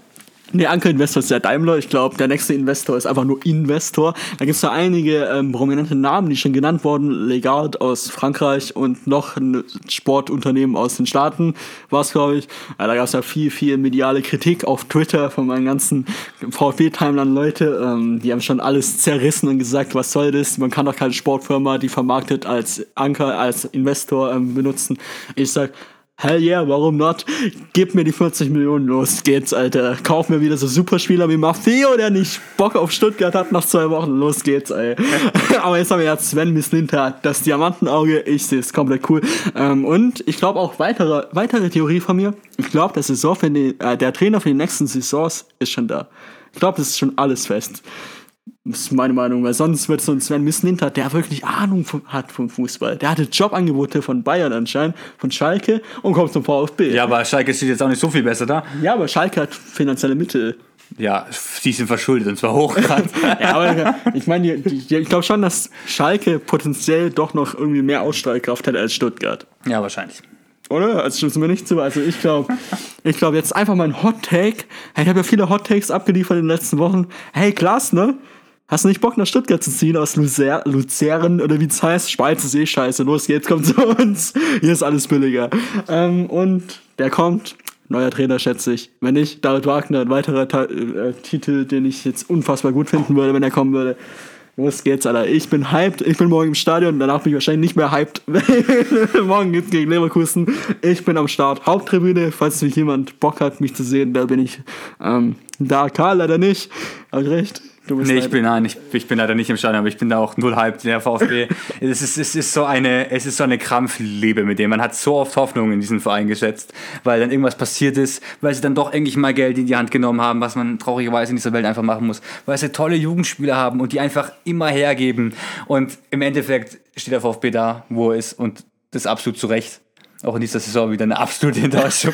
Nee, Anker Investor ist ja Daimler. Ich glaube, der nächste Investor ist einfach nur Investor. Da gibt es da einige ähm, prominente Namen, die schon genannt wurden. Legard aus Frankreich und noch ein Sportunternehmen aus den Staaten war es, glaube ich. Ja, da gab es ja viel, viel mediale Kritik auf Twitter von meinen ganzen VfB-Timeline-Leute. Ähm, die haben schon alles zerrissen und gesagt, was soll das? Man kann doch keine Sportfirma, die vermarktet als Anker, als Investor ähm, benutzen. Ich sag, Hell yeah, warum not? Gib mir die 40 Millionen, los geht's, Alter. Kauf mir wieder so Superspieler wie Maffeo, der nicht Bock auf Stuttgart hat nach zwei Wochen. Los geht's, ey. Aber jetzt haben wir ja Sven Mislinta, das Diamantenauge. Ich sehe es komplett cool. Ähm, und ich glaube auch weitere, weitere Theorie von mir. Ich glaube, der Saison für die, äh, der Trainer für die nächsten Saisons ist schon da. Ich glaube, das ist schon alles fest. Das ist meine Meinung, weil sonst wird so ein Sven Mislintat, der wirklich Ahnung vom, hat vom Fußball. Der hatte Jobangebote von Bayern anscheinend, von Schalke und kommt zum VfB. Ja, aber Schalke steht jetzt auch nicht so viel besser da. Ja, aber Schalke hat finanzielle Mittel. Ja, die sind verschuldet und zwar hochkant. ja, aber ich meine, ich glaube schon, dass Schalke potenziell doch noch irgendwie mehr Ausstrahlkraft hat als Stuttgart. Ja, wahrscheinlich. Oder? Also stimmst du mir nicht zu. Also ich glaube, ich glaube jetzt einfach mal ein Hot Take. Ich habe ja viele Hot Takes abgeliefert in den letzten Wochen. Hey, Klaas, ne? Hast du nicht Bock nach Stuttgart zu ziehen aus Luzer Luzern oder wie es heißt? Schweiz ist eh scheiße. Los geht's, kommt zu uns. Hier ist alles billiger. Ähm, und der kommt. Neuer Trainer, schätze ich. Wenn nicht, David Wagner, ein weiterer Ta äh, Titel, den ich jetzt unfassbar gut finden würde, wenn er kommen würde. Los geht's, Alter. Ich bin hyped. Ich bin morgen im Stadion. Danach bin ich wahrscheinlich nicht mehr hyped. morgen geht's gegen Leverkusen. Ich bin am Start. Haupttribüne. Falls mich jemand Bock hat, mich zu sehen, da bin ich ähm, da. Karl leider nicht. Hab recht? Du bist nee, ich bin, nein, ich, ich, bin leider nicht im Stadion, aber ich bin da auch null hyped. Der VfB, es, ist, es, ist so eine, es ist so eine Krampfliebe mit dem. Man hat so oft Hoffnung in diesen Verein gesetzt, weil dann irgendwas passiert ist, weil sie dann doch endlich mal Geld in die Hand genommen haben, was man traurigerweise in dieser Welt einfach machen muss, weil sie tolle Jugendspieler haben und die einfach immer hergeben. Und im Endeffekt steht der VfB da, wo er ist und das absolut zu Recht. Auch in dieser Saison wieder eine absolute Enttäuschung.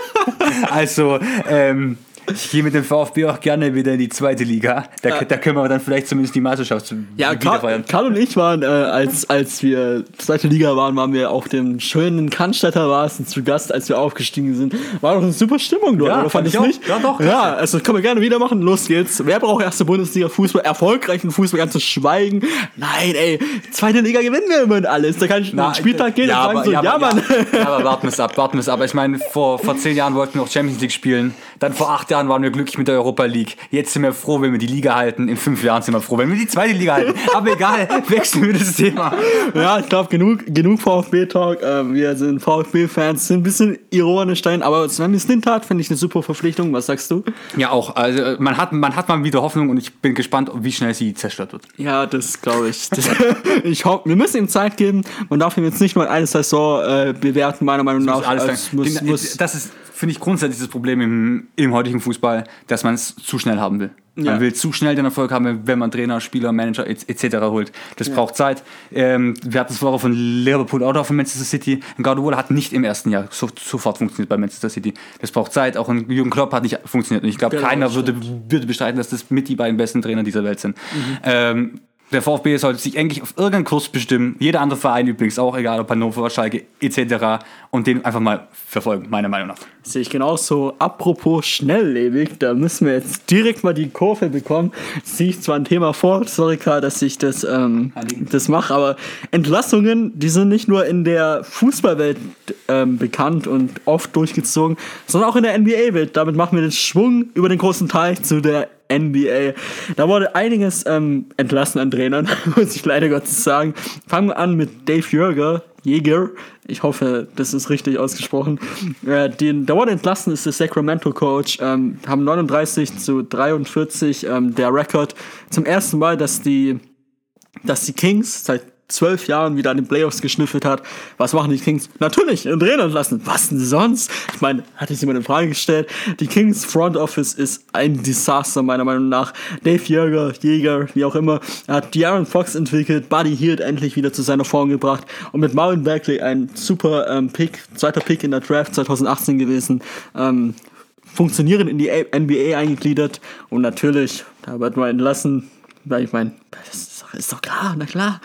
also, ähm, ich gehe mit dem VfB auch gerne wieder in die zweite Liga. Da, ja. da können wir dann vielleicht zumindest die Meisterschaft ja, Karl, Karl und ich waren, äh, als, als wir zweite Liga waren, waren wir auf dem schönen Cannstatter Wasen zu Gast, als wir aufgestiegen sind. War doch eine super Stimmung dort, ja, oder? Fand ich, ich nicht? Ja, doch. Ja, also können wir gerne wieder machen. Los geht's. Wer braucht erste Bundesliga Fußball, erfolgreichen Fußball, ganz zu schweigen? Nein, ey, zweite Liga gewinnen wir immer und alles. Da kann ich Na, einen Spieltag gehen ja, und sagen so, ja, ja, Mann. Ja, aber warten wir es ab, warten wir es ab. Ich meine, vor, vor zehn Jahren wollten wir noch Champions League spielen. Dann vor acht Jahren Jahren waren wir glücklich mit der Europa League. Jetzt sind wir froh, wenn wir die Liga halten. In fünf Jahren sind wir froh, wenn wir die zweite Liga halten. Aber egal, wechseln wir das Thema. Ja, ich glaube, genug, genug VfB-Talk. Ähm, wir sind VfB-Fans, sind ein bisschen ironisch dahin. Aber Sven Mislintat finde ich eine super Verpflichtung. Was sagst du? Ja, auch. Also, man hat, man hat mal wieder Hoffnung und ich bin gespannt, wie schnell sie zerstört wird. Ja, das glaube ich. Das, ich hoffe, wir müssen ihm Zeit geben. Man darf ihm jetzt nicht mal eine Saison äh, bewerten, meiner Meinung nach. Das, muss, muss, das ist finde ich grundsätzlich das Problem im, im heutigen Fußball, dass man es zu schnell haben will. Ja. Man will zu schnell den Erfolg haben, wenn man Trainer, Spieler, Manager etc. holt. Das ja. braucht Zeit. Ähm, wir hatten es vorher von Liverpool oder von Manchester City. Guardiola hat nicht im ersten Jahr so, sofort funktioniert bei Manchester City. Das braucht Zeit. Auch ein Jürgen Klopp hat nicht funktioniert. Und ich glaube, genau, keiner würde, würde bestreiten, dass das mit die beiden besten Trainer dieser Welt sind. Mhm. Ähm, der VfB sollte sich eigentlich auf irgendeinen Kurs bestimmen. Jeder andere Verein übrigens auch, egal ob Hannover, Schalke etc. Und den einfach mal verfolgen, meiner Meinung nach. Sehe ich genauso. Apropos schnelllebig, da müssen wir jetzt direkt mal die Kurve bekommen. Ziehe ich zwar ein Thema vor, sorry Karl, dass ich das, ähm, das mache, aber Entlassungen, die sind nicht nur in der Fußballwelt ähm, bekannt und oft durchgezogen, sondern auch in der NBA-Welt. Damit machen wir den Schwung über den großen Teich zu der NBA. Da wurde einiges ähm, entlassen an Trainern, muss ich leider Gottes sagen. Fangen wir an mit Dave Jürger, Jäger. Ich hoffe, das ist richtig ausgesprochen. Äh, den, der wurde entlassen, ist der Sacramento Coach. Ähm, haben 39 zu 43 ähm, der Rekord. Zum ersten Mal, dass die, dass die Kings seit zwölf Jahren wieder an den Playoffs geschnüffelt hat. Was machen die Kings? Natürlich, einen Trainer lassen. Was denn sonst? Ich meine, hatte ich jemand in Frage gestellt. Die Kings Front Office ist ein Desaster, meiner Meinung nach. Dave Jäger, Jäger, wie auch immer, hat De'Aaron Fox entwickelt, Buddy Hield endlich wieder zu seiner Form gebracht und mit Marvin Bagley ein super ähm, Pick, zweiter Pick in der Draft 2018 gewesen. Ähm, funktionieren in die NBA eingegliedert und natürlich, da wird man entlassen, weil ich meine, das ist doch, klar, na klar.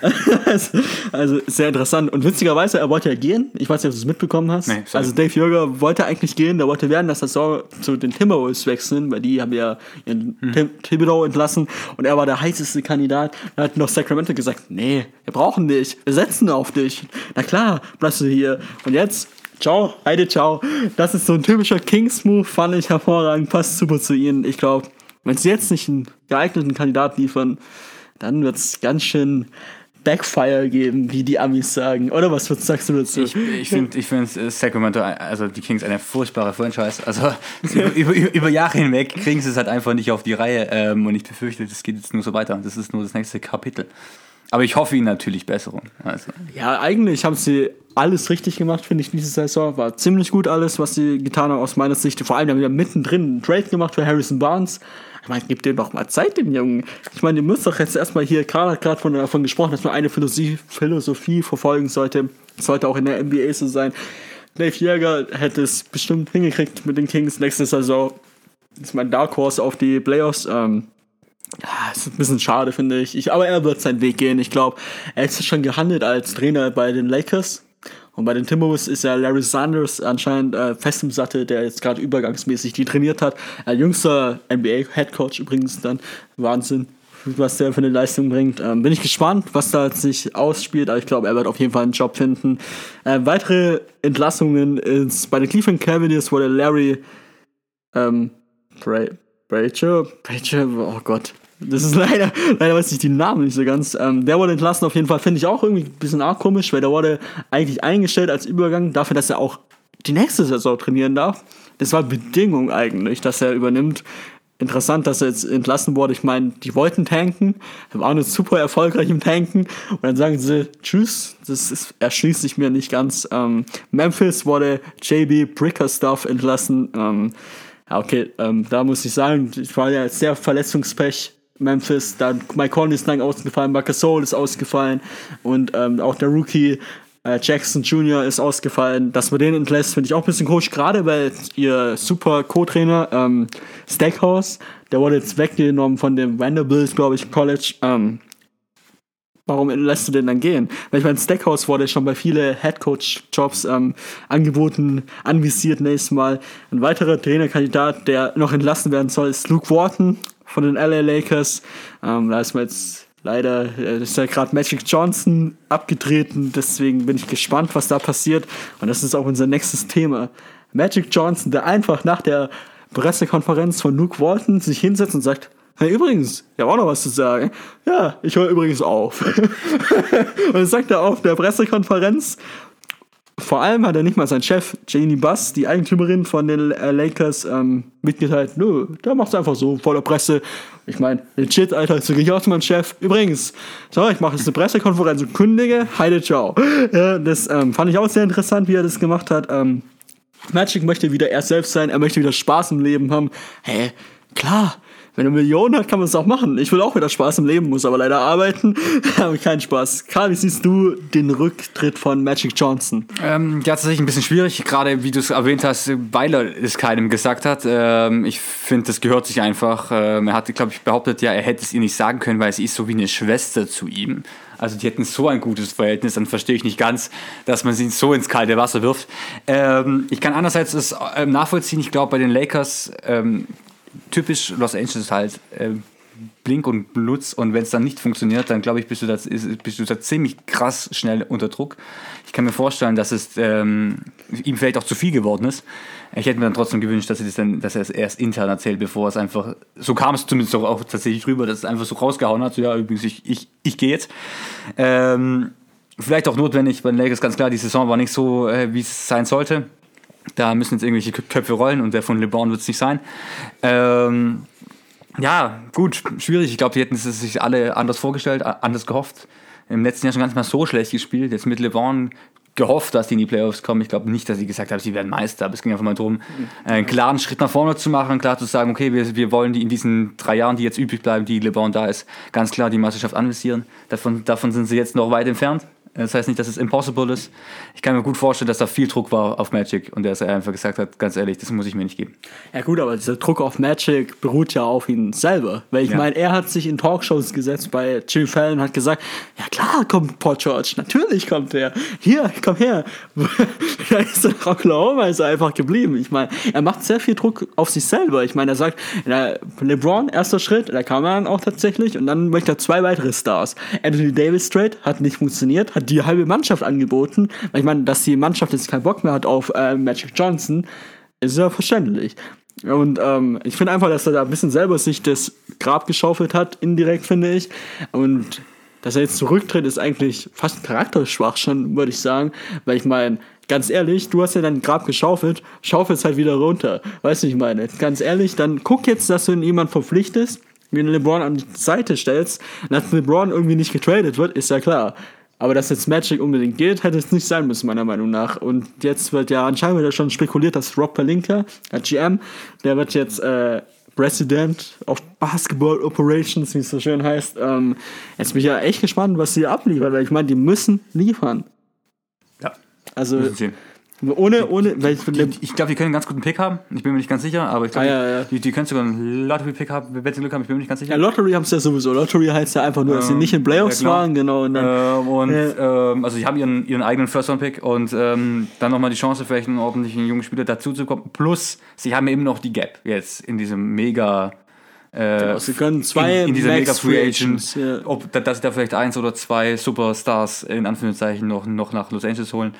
also, also, sehr interessant. Und witzigerweise, er wollte ja gehen. Ich weiß nicht, ob du es mitbekommen hast. Nee, also Dave Jürger wollte eigentlich gehen, der wollte werden, dass das so zu den Timberwolves wechseln, weil die haben ja ihren hm. Thibodeau entlassen und er war der heißeste Kandidat. Da hat noch Sacramento gesagt, nee, wir brauchen dich, wir setzen auf dich. Na klar, bleibst du hier. Und jetzt Ciao, Heide, ciao. Das ist so ein typischer Kings-Move, fand ich hervorragend, passt super zu ihnen. Ich glaube, wenn sie jetzt nicht einen geeigneten Kandidat liefern, dann wird es ganz schön Backfire geben, wie die Amis sagen. Oder was, sagst du dazu? Ich, ich finde ich find Sacramento, also die Kings, eine furchtbare Franchise. Also über, über, über, Jahre hinweg kriegen sie es halt einfach nicht auf die Reihe. Ähm, und ich befürchte, das geht jetzt nur so weiter. Das ist nur das nächste Kapitel. Aber ich hoffe ihnen natürlich Besserung. Also. Ja, eigentlich haben sie alles richtig gemacht, finde ich, diese Saison. War ziemlich gut alles, was sie getan haben aus meiner Sicht. Vor allem haben wir mittendrin einen Trade gemacht für Harrison Barnes. Ich meine, gib dem doch mal Zeit, den Jungen. Ich meine, ihr müsst doch jetzt erstmal hier, hat gerade davon gesprochen, dass man eine Philosophie, Philosophie verfolgen sollte. Das sollte auch in der NBA so sein. Dave Jäger hätte es bestimmt hingekriegt mit den Kings nächste Saison. Das ist mein Dark Horse auf die Playoffs. Ähm, ja, ist ein bisschen schade, finde ich. ich. Aber er wird seinen Weg gehen. Ich glaube, er ist schon gehandelt als Trainer bei den Lakers. Und bei den Timberwolves ist ja Larry Sanders anscheinend äh, fest im Sattel, der jetzt gerade übergangsmäßig die trainiert hat. Äh, jüngster NBA-Headcoach übrigens dann. Wahnsinn, was der für eine Leistung bringt. Ähm, bin ich gespannt, was da sich ausspielt. Aber ich glaube, er wird auf jeden Fall einen Job finden. Äh, weitere Entlassungen ist bei den Cleveland Cavaliers wurde Larry ähm, Bray, Bracher, Bracher, oh Gott, das ist leider, leider weiß ich die Namen nicht so ganz. Ähm, der wurde entlassen, auf jeden Fall finde ich auch irgendwie ein bisschen arg komisch, weil der wurde eigentlich eingestellt als Übergang dafür, dass er auch die nächste Saison trainieren darf. Das war Bedingung eigentlich, dass er übernimmt. Interessant, dass er jetzt entlassen wurde. Ich meine, die wollten tanken, waren jetzt super erfolgreich im Tanken und dann sagen sie Tschüss. Das ist, erschließt sich mir nicht ganz. Ähm, Memphis wurde JB Brickerstuff entlassen. Ähm, ja, okay, ähm, da muss ich sagen, ich war ja sehr Verletzungspech Memphis, dann Mike Conley ist lang ausgefallen, Marcus Soul ist ausgefallen und ähm, auch der Rookie äh, Jackson Jr. ist ausgefallen. Dass man den entlässt, finde ich auch ein bisschen komisch, gerade weil ihr super Co-Trainer ähm, Stackhouse, der wurde jetzt weggenommen von dem Vanderbilt, glaube ich, College. Ähm, warum lässt du den dann gehen? Weil ich meine, Stackhouse wurde schon bei vielen Headcoach-Jobs ähm, angeboten, anvisiert nächstes Mal. Ein weiterer Trainerkandidat, der noch entlassen werden soll, ist Luke Wharton von den LA Lakers. Ähm, da ist mir jetzt leider, äh, ist ja gerade Magic Johnson abgetreten, deswegen bin ich gespannt, was da passiert. Und das ist auch unser nächstes Thema. Magic Johnson, der einfach nach der Pressekonferenz von Luke Walton sich hinsetzt und sagt, Hey, übrigens, ich habe auch noch was zu sagen. Ja, ich höre übrigens auf. und dann sagt er auf der Pressekonferenz, vor allem hat er nicht mal sein Chef, Janie Buss, die Eigentümerin von den äh, Lakers, ähm, mitgeteilt, nö, der macht es einfach so, voller Presse. Ich meine, legit, Alter, so gehe ich auch zu meinem Chef. Übrigens, so, ich mache jetzt eine Pressekonferenz und kündige, heide, ciao. Ja, das ähm, fand ich auch sehr interessant, wie er das gemacht hat. Ähm, Magic möchte wieder er selbst sein, er möchte wieder Spaß im Leben haben. Hä, klar, wenn er Millionen hat, kann man es auch machen. Ich will auch wieder Spaß im Leben, muss aber leider arbeiten. Habe keinen Spaß. Karl, wie siehst du den Rücktritt von Magic Johnson? Ähm, ja, tatsächlich ein bisschen schwierig, gerade wie du es erwähnt hast, weil er es keinem gesagt hat. Ähm, ich finde, das gehört sich einfach. Ähm, er hat, glaube ich, behauptet, ja, er hätte es ihr nicht sagen können, weil sie ist so wie eine Schwester zu ihm. Also die hätten so ein gutes Verhältnis, dann verstehe ich nicht ganz, dass man sie so ins kalte Wasser wirft. Ähm, ich kann einerseits das ähm, nachvollziehen, ich glaube bei den Lakers ähm, typisch Los Angeles halt. Äh, Blink und Blutz und wenn es dann nicht funktioniert, dann glaube ich, bist du, da, bist du da ziemlich krass schnell unter Druck. Ich kann mir vorstellen, dass es ähm, ihm vielleicht auch zu viel geworden ist. Ich hätte mir dann trotzdem gewünscht, dass, das dann, dass er es erst intern erzählt, bevor es einfach, so kam es zumindest auch, auch tatsächlich rüber, dass es einfach so rausgehauen hat, so ja, übrigens, ich, ich, ich gehe jetzt. Ähm, vielleicht auch notwendig, bei den Lakers ganz klar, die Saison war nicht so, äh, wie es sein sollte. Da müssen jetzt irgendwelche Köpfe rollen und der von LeBron wird es nicht sein. Ähm, ja, gut, schwierig. Ich glaube, die hätten es sich alle anders vorgestellt, anders gehofft. Im letzten Jahr schon ganz mal so schlecht gespielt. Jetzt mit LeBron gehofft, dass die in die Playoffs kommen. Ich glaube nicht, dass sie gesagt haben, sie werden Meister, aber es ging einfach mal darum, einen klaren Schritt nach vorne zu machen, klar zu sagen, okay, wir, wir wollen die in diesen drei Jahren, die jetzt übrig bleiben, die LeBron da ist, ganz klar die Meisterschaft anvisieren. Davon, davon sind sie jetzt noch weit entfernt. Das heißt nicht, dass es impossible ist. Ich kann mir gut vorstellen, dass da viel Druck war auf Magic und dass er einfach gesagt hat, ganz ehrlich, das muss ich mir nicht geben. Ja gut, aber dieser Druck auf Magic beruht ja auf ihn selber. Weil ich Ja. meine, er hat sich in Talkshows gesetzt bei Jimmy Fallon und hat gesagt, ja klar kommt Paul George, natürlich kommt er. Hier, komm her. da ist er Oklahoma ist er einfach geblieben. Ich meine, er macht sehr viel Druck auf sich selber. Ich meine, er sagt, LeBron, erster Schritt, da kam er dann auch tatsächlich und dann möchte er zwei weitere Stars. Anthony Davis Trade hat nicht funktioniert, hat die halbe Mannschaft angeboten. Weil ich meine, dass die Mannschaft jetzt keinen Bock mehr hat auf äh, Magic Johnson, ist ja verständlich. Und ähm, ich finde einfach, dass er da ein bisschen selber sich das Grab geschaufelt hat, indirekt finde ich. Und dass er jetzt zurücktritt, ist eigentlich fast charakterschwach schon, würde ich sagen. Weil ich meine, ganz ehrlich, du hast ja dein Grab geschaufelt, schaufelst halt wieder runter. Weißt du, ich meine, ganz ehrlich, dann guck jetzt, dass du jemand verpflichtest, wie du LeBron an die Seite stellst, dass LeBron irgendwie nicht getradet wird, ist ja klar. Aber dass jetzt Magic unbedingt geht, hätte es nicht sein müssen, meiner Meinung nach. Und jetzt wird ja anscheinend wieder schon spekuliert, dass Rob Pelinka, der GM, der wird jetzt äh, President of Basketball Operations, wie es so schön heißt. Ähm, jetzt bin ich ja echt gespannt, was sie abliefern, weil ich meine, die müssen liefern. Ja. Also Müssen. Ohne, ohne, weil ich, Die, ich glaube, die können einen ganz guten Pick haben. Ich bin mir nicht ganz sicher, aber ich glaube, Ah, ja, ja. die, die können sogar einen Lottery-Pick haben, wenn sie Glück haben. Ich bin mir nicht ganz sicher. ja, Lottery haben es ja sowieso. Lottery heißt ja einfach nur, dass sie Ähm, nicht in Playoffs ja, klar. waren, genau. Und dann, Ähm, und ähm, also sie haben ihren, ihren eigenen First-Round-Pick und ähm, dann nochmal die Chance, vielleicht einen ordentlichen jungen Spieler dazu zu kommen. Plus, sie haben eben noch die Gap jetzt in diesem mega. Äh, Genau, sie können zwei in, in dieser mega Free Agents, ja. ob, da- dass sie da vielleicht eins oder zwei Superstars in Anführungszeichen noch, noch nach Los Angeles holen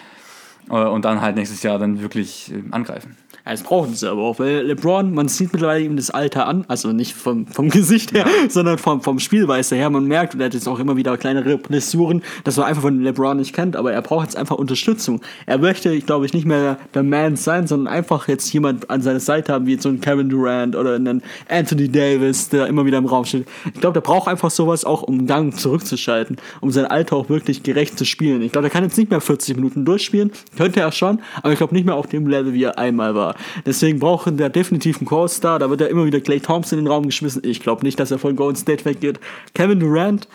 und dann halt nächstes Jahr dann wirklich äh, angreifen. Ja, das brauchen sie aber auch, weil LeBron, man sieht mittlerweile ihm das Alter an, also nicht vom, vom Gesicht her, sondern vom, vom Spielweise her. Man merkt, und er hat jetzt auch immer wieder kleinere Blessuren, dass man einfach von LeBron nicht kennt, aber er braucht jetzt einfach Unterstützung. Er möchte, ich glaube ich, nicht mehr der Man sein, sondern einfach jetzt jemand an seiner Seite haben, wie jetzt so ein Kevin Durant oder einen Anthony Davis, der immer wieder im Raum steht. Ich glaube, der braucht einfach sowas auch, um Gang zurückzuschalten, um sein Alter auch wirklich gerecht zu spielen. Ich glaube, der kann jetzt nicht mehr 40 Minuten durchspielen, könnte er schon, aber ich glaube nicht mehr auf dem Level, wie er einmal war. Deswegen brauchen der definitiv einen Call-Star. Da wird ja immer wieder Clay Thompson in den Raum geschmissen. Ich glaube nicht, dass er von Golden State weggeht. Kevin Durant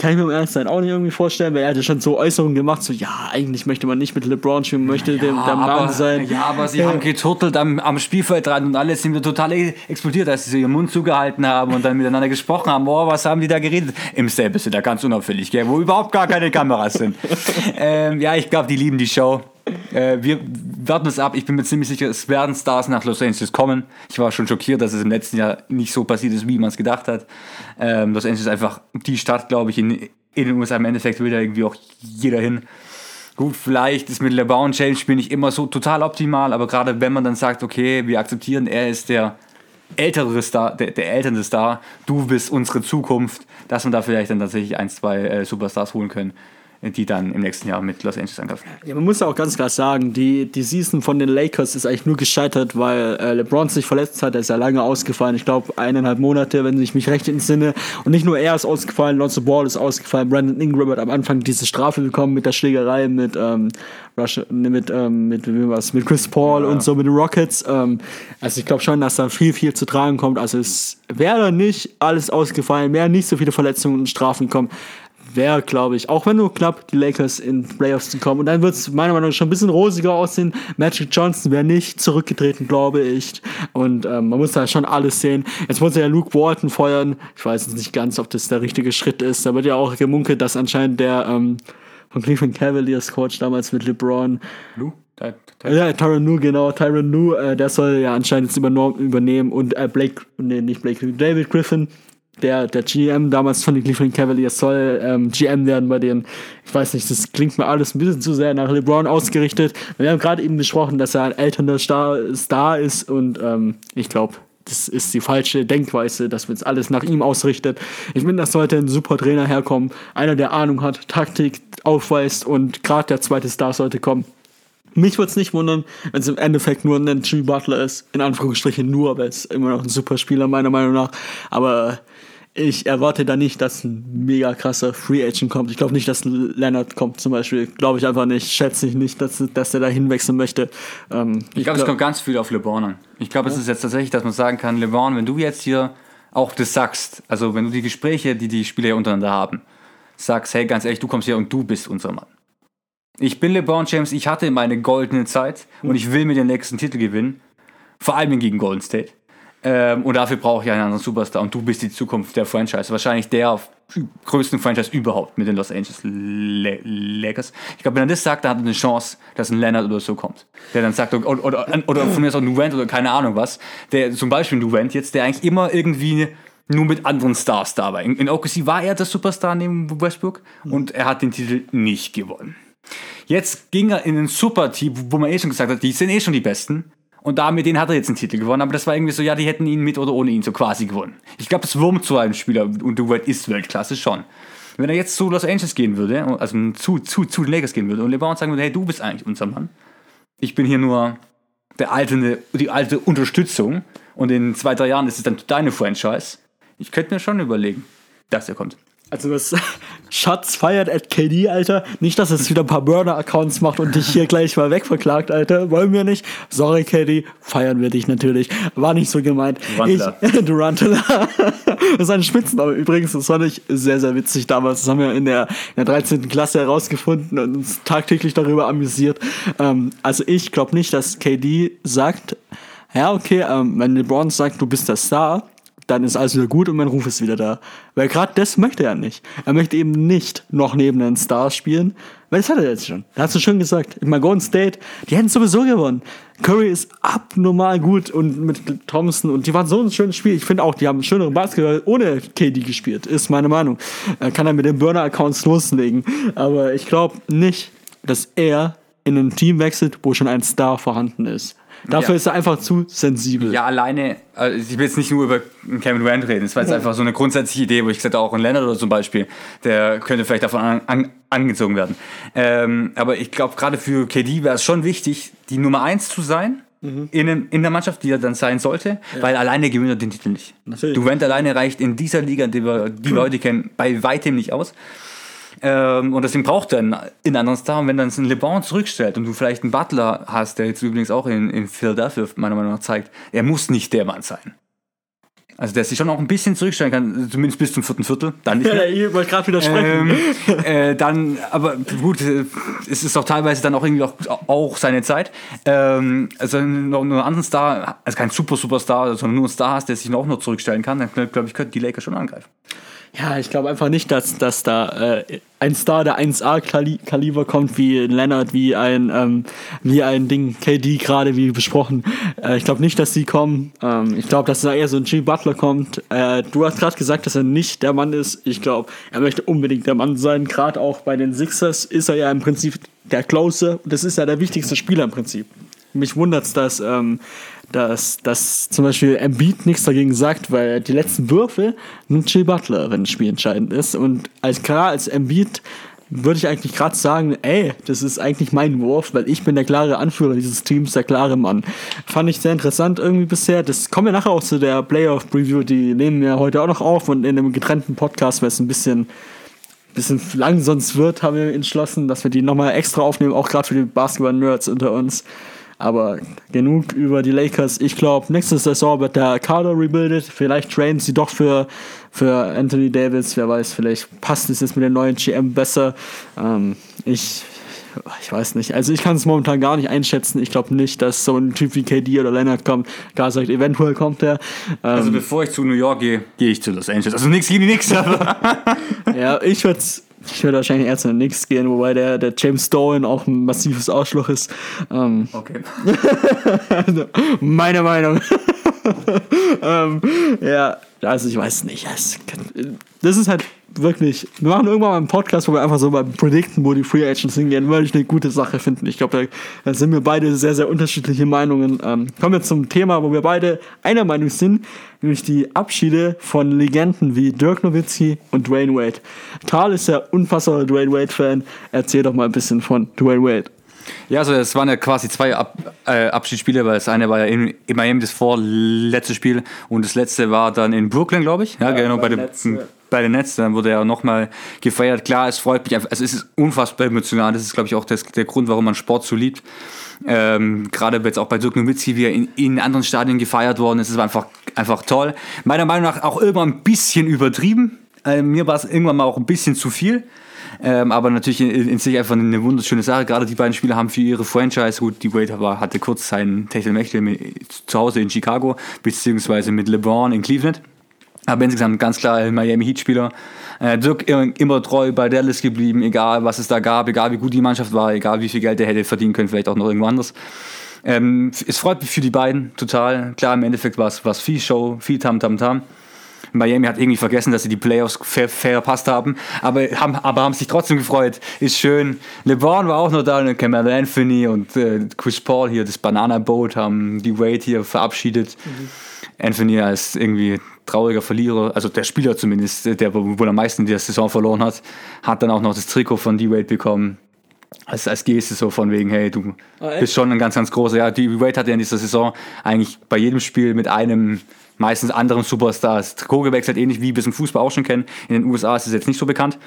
kann ich mir im Ernst sein auch nicht irgendwie vorstellen, weil er hatte schon so Äußerungen gemacht, so ja, eigentlich möchte man nicht mit LeBron spielen, möchte dem, der Mann sein. ja, aber sie haben geturtelt am, am Spielfeld dran und alle sind wieder total e- explodiert, als sie so ihren Mund zugehalten haben und dann miteinander gesprochen haben. Oh, was haben die da geredet? Im Selbe sind da ganz unauffällig, gell, wo überhaupt gar keine Kameras sind. ähm, ja, ich glaube, die lieben die Show. Äh, wir warten es ab. Ich bin mir ziemlich sicher, es werden Stars nach Los Angeles kommen. Ich war schon schockiert, dass es im letzten Jahr nicht so passiert ist, wie man es gedacht hat. Ähm, Los Angeles ist einfach die Stadt, glaube ich, in, in den USA. Im Endeffekt will da irgendwie auch jeder hin. Gut, vielleicht ist mit LeBron James Spiel nicht immer so total optimal, aber gerade wenn man dann sagt, okay, wir akzeptieren, er ist der ältere Star, der, der ältere Star, du bist unsere Zukunft, dass man da vielleicht dann tatsächlich ein, zwei äh, Superstars holen können, die dann im nächsten Jahr mit Los Angeles angreifen. Ja, man muss ja auch ganz klar sagen, die, die Season von den Lakers ist eigentlich nur gescheitert, weil äh, LeBron sich verletzt hat. Er ist ja lange ausgefallen. Ich glaube, eineinhalb Monate, wenn ich mich recht entsinne. Und nicht nur er ist ausgefallen, Lonzo Ball ist ausgefallen. Brandon Ingram hat am Anfang diese Strafe bekommen mit der Schlägerei mit, ähm, Russia, ne, mit, ähm, mit, wie was, mit Chris Paul und so mit den Rockets. Ähm, also ich glaube schon, dass da viel, viel zu tragen kommt. Also es wäre nicht alles ausgefallen, wären nicht so viele Verletzungen und Strafen kommen wäre, glaube ich, auch wenn nur knapp die Lakers in Playoffs zu kommen. Und dann wird es meiner Meinung nach schon ein bisschen rosiger aussehen. Magic Johnson wäre nicht zurückgetreten, glaube ich. Und ähm, man muss da schon alles sehen. Jetzt muss er ja Luke Walton feuern. Ich weiß jetzt nicht ganz, ob das der richtige Schritt ist. Da wird ja auch gemunkelt, dass anscheinend der ähm, von Cleveland Cavaliers Coach damals mit LeBron da, ja, Tyron Nu, genau. Tyron Nu, äh, der soll ja anscheinend jetzt übernommen, übernehmen. Und äh, Blake, nee, nicht Blake, David Griffin, der, der GM damals von den Cleveland Cavaliers, soll ähm, GM werden bei denen. Ich weiß nicht, das klingt mir alles ein bisschen zu sehr nach LeBron ausgerichtet. Wir haben gerade eben besprochen, dass er ein älterer Star, Star ist und ähm, ich glaube, das ist die falsche Denkweise, dass man jetzt alles nach ihm ausrichtet. Ich finde, das sollte ein super Trainer herkommen. Einer, der Ahnung hat, Taktik aufweist und gerade der zweite Star sollte kommen. Mich würde es nicht wundern, wenn es im Endeffekt nur ein Jimmy Butler ist. In Anführungsstrichen nur, aber er ist immer noch ein super Spieler, meiner Meinung nach. Aber ich erwarte da nicht, dass ein mega krasser Free Agent kommt. Ich glaube nicht, dass Leonard kommt zum Beispiel. Glaube ich einfach nicht. Schätze ich nicht, dass, dass er da hinwechseln möchte. Ähm, ich glaube, es kommt ganz viel auf LeBron an. Ich glaube, es ist jetzt tatsächlich, dass man sagen kann, LeBron, wenn du jetzt hier auch das sagst, also wenn du die Gespräche, die die Spieler hier untereinander haben, sagst, hey, ganz ehrlich, du kommst hier und du bist unser Mann. Ich bin LeBron James, ich hatte meine goldene Zeit und ich will mir den nächsten Titel gewinnen. Vor allem gegen Golden State. Ähm, und dafür brauche ich einen anderen Superstar. Und du bist die Zukunft der Franchise. Wahrscheinlich der größten Franchise überhaupt mit den Los Angeles Lakers. Ich glaube, wenn er das sagt, dann hat er eine Chance, dass ein Leonard oder so kommt. Der dann sagt, oder, oder, oder von mir aus auch Durant oder keine Ahnung was. Der, zum Beispiel Durant jetzt, der eigentlich immer irgendwie nur mit anderen Stars da war. In, in OKC war er der Superstar neben Westbrook und er hat den Titel nicht gewonnen. Jetzt ging er in ein Super-Team, wo man eh schon gesagt hat, die sind eh schon die Besten. Und da mit denen hat er jetzt einen Titel gewonnen, aber das war irgendwie so, ja, die hätten ihn mit oder ohne ihn so quasi gewonnen. Ich glaube, das wurmt zu einem Spieler und du ist Weltklasse schon. Wenn er jetzt zu Los Angeles gehen würde, also zu, zu, zu den Lakers gehen würde und LeBron sagen würde, hey, du bist eigentlich unser Mann. Ich bin hier nur der alte, die alte Unterstützung und in zwei, drei Jahren ist es dann deine Franchise. Ich könnte mir schon überlegen, dass er kommt. Also das Schatz feiert at KD, Alter. Nicht, dass es wieder ein paar Burner-Accounts macht und dich hier gleich mal wegverklagt, Alter. Wollen wir nicht. Sorry, KD. Feiern wir dich natürlich. War nicht so gemeint. Durantula. Ich, Durantula. das ist ein Spitzname übrigens. Das fand ich sehr, sehr witzig damals. Das haben wir in der, in der 13. Klasse herausgefunden und uns tagtäglich darüber amüsiert. Ähm, also ich glaube nicht, dass KD sagt, ja, okay, ähm, wenn LeBron sagt, du bist der Star, dann ist alles wieder gut und mein Ruf ist wieder da. Weil gerade das möchte er nicht. Er möchte eben nicht noch neben den Stars spielen, weil das hat er jetzt schon. Da hast du schon gesagt. Ich meine, Golden State, die hätten sowieso gewonnen. Curry ist abnormal gut und mit Thompson und die waren so ein schönes Spiel. Ich finde auch, die haben schönere Basketball ohne KD gespielt, ist meine Meinung. Er kann er mit den Burner-Accounts loslegen. Aber ich glaube nicht, dass er in ein Team wechselt, wo schon ein Star vorhanden ist. Dafür ja. ist er einfach zu sensibel. Ja, alleine, also ich will jetzt nicht nur über Kevin Durant reden, es war jetzt ja. einfach so eine grundsätzliche Idee, wo ich gesagt habe, auch ein Leonard oder zum Beispiel, der könnte vielleicht davon an, an, angezogen werden. Ähm, aber ich glaube, gerade für KD wäre es schon wichtig, die Nummer 1 zu sein. Mhm. In, in der Mannschaft, die er dann sein sollte, ja. weil alleine gewinnt er den Titel nicht. Natürlich. Durant alleine reicht in dieser Liga, die wir die Leute kennen, bei weitem nicht aus. Ähm, und deswegen braucht er einen, einen anderen Star. Und wenn dann ein LeBron zurückstellt und du vielleicht einen Butler hast, der jetzt übrigens auch in, in Philadelphia meiner Meinung nach zeigt, er muss nicht der Mann sein. Also der sich schon auch ein bisschen zurückstellen kann, zumindest bis zum vierten Viertel. Dann nicht mehr. Ja, ich wollte gerade widersprechen. Ähm, äh, dann, aber gut, äh, es ist auch teilweise dann auch irgendwie auch, auch seine Zeit. Ähm, also noch einen anderen Star, also kein super Superstar, sondern nur ein Star hast, der sich auch noch zurückstellen kann, dann glaube ich, könnten die Lakers schon angreifen. Ja, ich glaube einfach nicht, dass, dass da äh, ein Star der 1A-Kaliber kommt, wie Leonard, wie ein, ähm, wie ein Ding, KD gerade, wie besprochen. Äh, ich glaube nicht, dass die kommen. Ähm, ich glaube, dass da eher so ein G. Butler kommt. Äh, du hast gerade gesagt, dass er nicht der Mann ist. Ich glaube, er möchte unbedingt der Mann sein. Gerade auch bei den Sixers ist er ja im Prinzip der Close. Das ist ja der wichtigste Spieler im Prinzip. Mich wundert es, dass ähm, dass, dass zum Beispiel Embiid nichts dagegen sagt, weil die letzten Würfe nimmt Jill Butler, wenn das Spiel entscheidend ist. Und als klar als Embiid würde ich eigentlich gerade sagen, ey, das ist eigentlich mein Wurf, weil ich bin der klare Anführer dieses Teams, der klare Mann. Fand ich sehr interessant irgendwie bisher. Das kommen wir nachher auch zu der Playoff Preview, die nehmen wir heute auch noch auf und in einem getrennten Podcast, weil es ein bisschen bisschen lang sonst wird, haben wir entschlossen, dass wir die nochmal extra aufnehmen, auch gerade für die Basketball-Nerds unter uns. Aber genug über die Lakers. Ich glaube, nächste Saison wird der Kader rebuildet. Vielleicht trainen sie doch für, für Anthony Davis. Wer weiß, vielleicht passt es jetzt mit dem neuen GM besser. Ähm, ich, ich weiß nicht. Also ich kann es momentan gar nicht einschätzen. Ich glaube nicht, dass so ein Typ wie KD oder Leonard kommt. Gar sagt, eventuell kommt er. Ähm, also bevor ich zu New York gehe, gehe ich zu Los Angeles. Also nichts gegen die Knicks. ja, ich würde ich würde wahrscheinlich eher zu den Knicks gehen, wobei der, der James Dolan auch ein massives Ausschluss ist. Ähm, okay. also, meine Meinung. Ähm, ja, also ich weiß nicht. Das ist halt wirklich, wir machen irgendwann mal einen Podcast, wo wir einfach so mal predikten, wo die Free Agents hingehen, würde ich eine gute Sache finden. Ich glaube, da, sind wir beide sehr, sehr unterschiedliche Meinungen. Ähm, kommen wir zum Thema, wo wir beide einer Meinung sind, nämlich die Abschiede von Legenden wie Dirk Nowitzki und Dwayne Wade. Karl ist ja unfassbarer Dwayne Wade-Fan. Erzähl doch mal ein bisschen von Dwayne Wade. Ja, also es waren ja quasi zwei Ab äh, Abschiedsspiele, weil das eine war ja in, in Miami das vorletzte Spiel und das letzte war dann in Brooklyn, glaube ich. Ja, ja genau, bei, dem, bei den Nets, dann wurde er nochmal gefeiert. Klar, es freut mich einfach, also es ist unfassbar emotional, das ist, glaube ich, auch das, der Grund, warum man Sport so liebt. Ähm, Gerade jetzt auch bei Dirk Nowitzki, wie er in, in anderen Stadien gefeiert worden ist, ist einfach, einfach toll. Meiner Meinung nach auch immer ein bisschen übertrieben, Äh, mir war es irgendwann mal auch ein bisschen zu viel. Ähm, aber natürlich in, in, sich einfach eine wunderschöne Sache. Gerade die beiden Spieler haben für ihre Franchise, gut, die Wade war, hatte kurz seinen Techtelmechtel zu Hause in Chicago, beziehungsweise mit LeBron in Cleveland. Aber insgesamt ganz klar Miami Heat-Spieler. Äh, Dirk immer treu bei Dallas geblieben, egal was es da gab, egal wie gut die Mannschaft war, egal wie viel Geld er hätte verdienen können, vielleicht auch noch irgendwo anders. Ähm, es freut mich für die beiden total. Klar, im Endeffekt war es viel Show, viel Tam-Tam-Tam. Miami hat irgendwie vergessen, dass sie die Playoffs verpasst haben, aber haben, aber haben sich trotzdem gefreut. Ist schön. LeBron war auch noch da, und Camelo Anthony und äh, Chris Paul hier, das Banana Boat, haben die Wade hier verabschiedet. Mhm. Anthony als irgendwie trauriger Verlierer, also der Spieler zumindest, der wohl am meisten der Saison verloren hat, hat dann auch noch das Trikot von D-Wade bekommen. Als, als Geste so von wegen, hey, du oh, bist schon ein ganz, ganz großer. Ja, D-Wade hat ja in dieser Saison eigentlich bei jedem Spiel mit einem meistens anderen Superstars Trikot gewechselt, ähnlich wie wir es im Fußball auch schon kennen. In den USA ist es jetzt nicht so bekannt.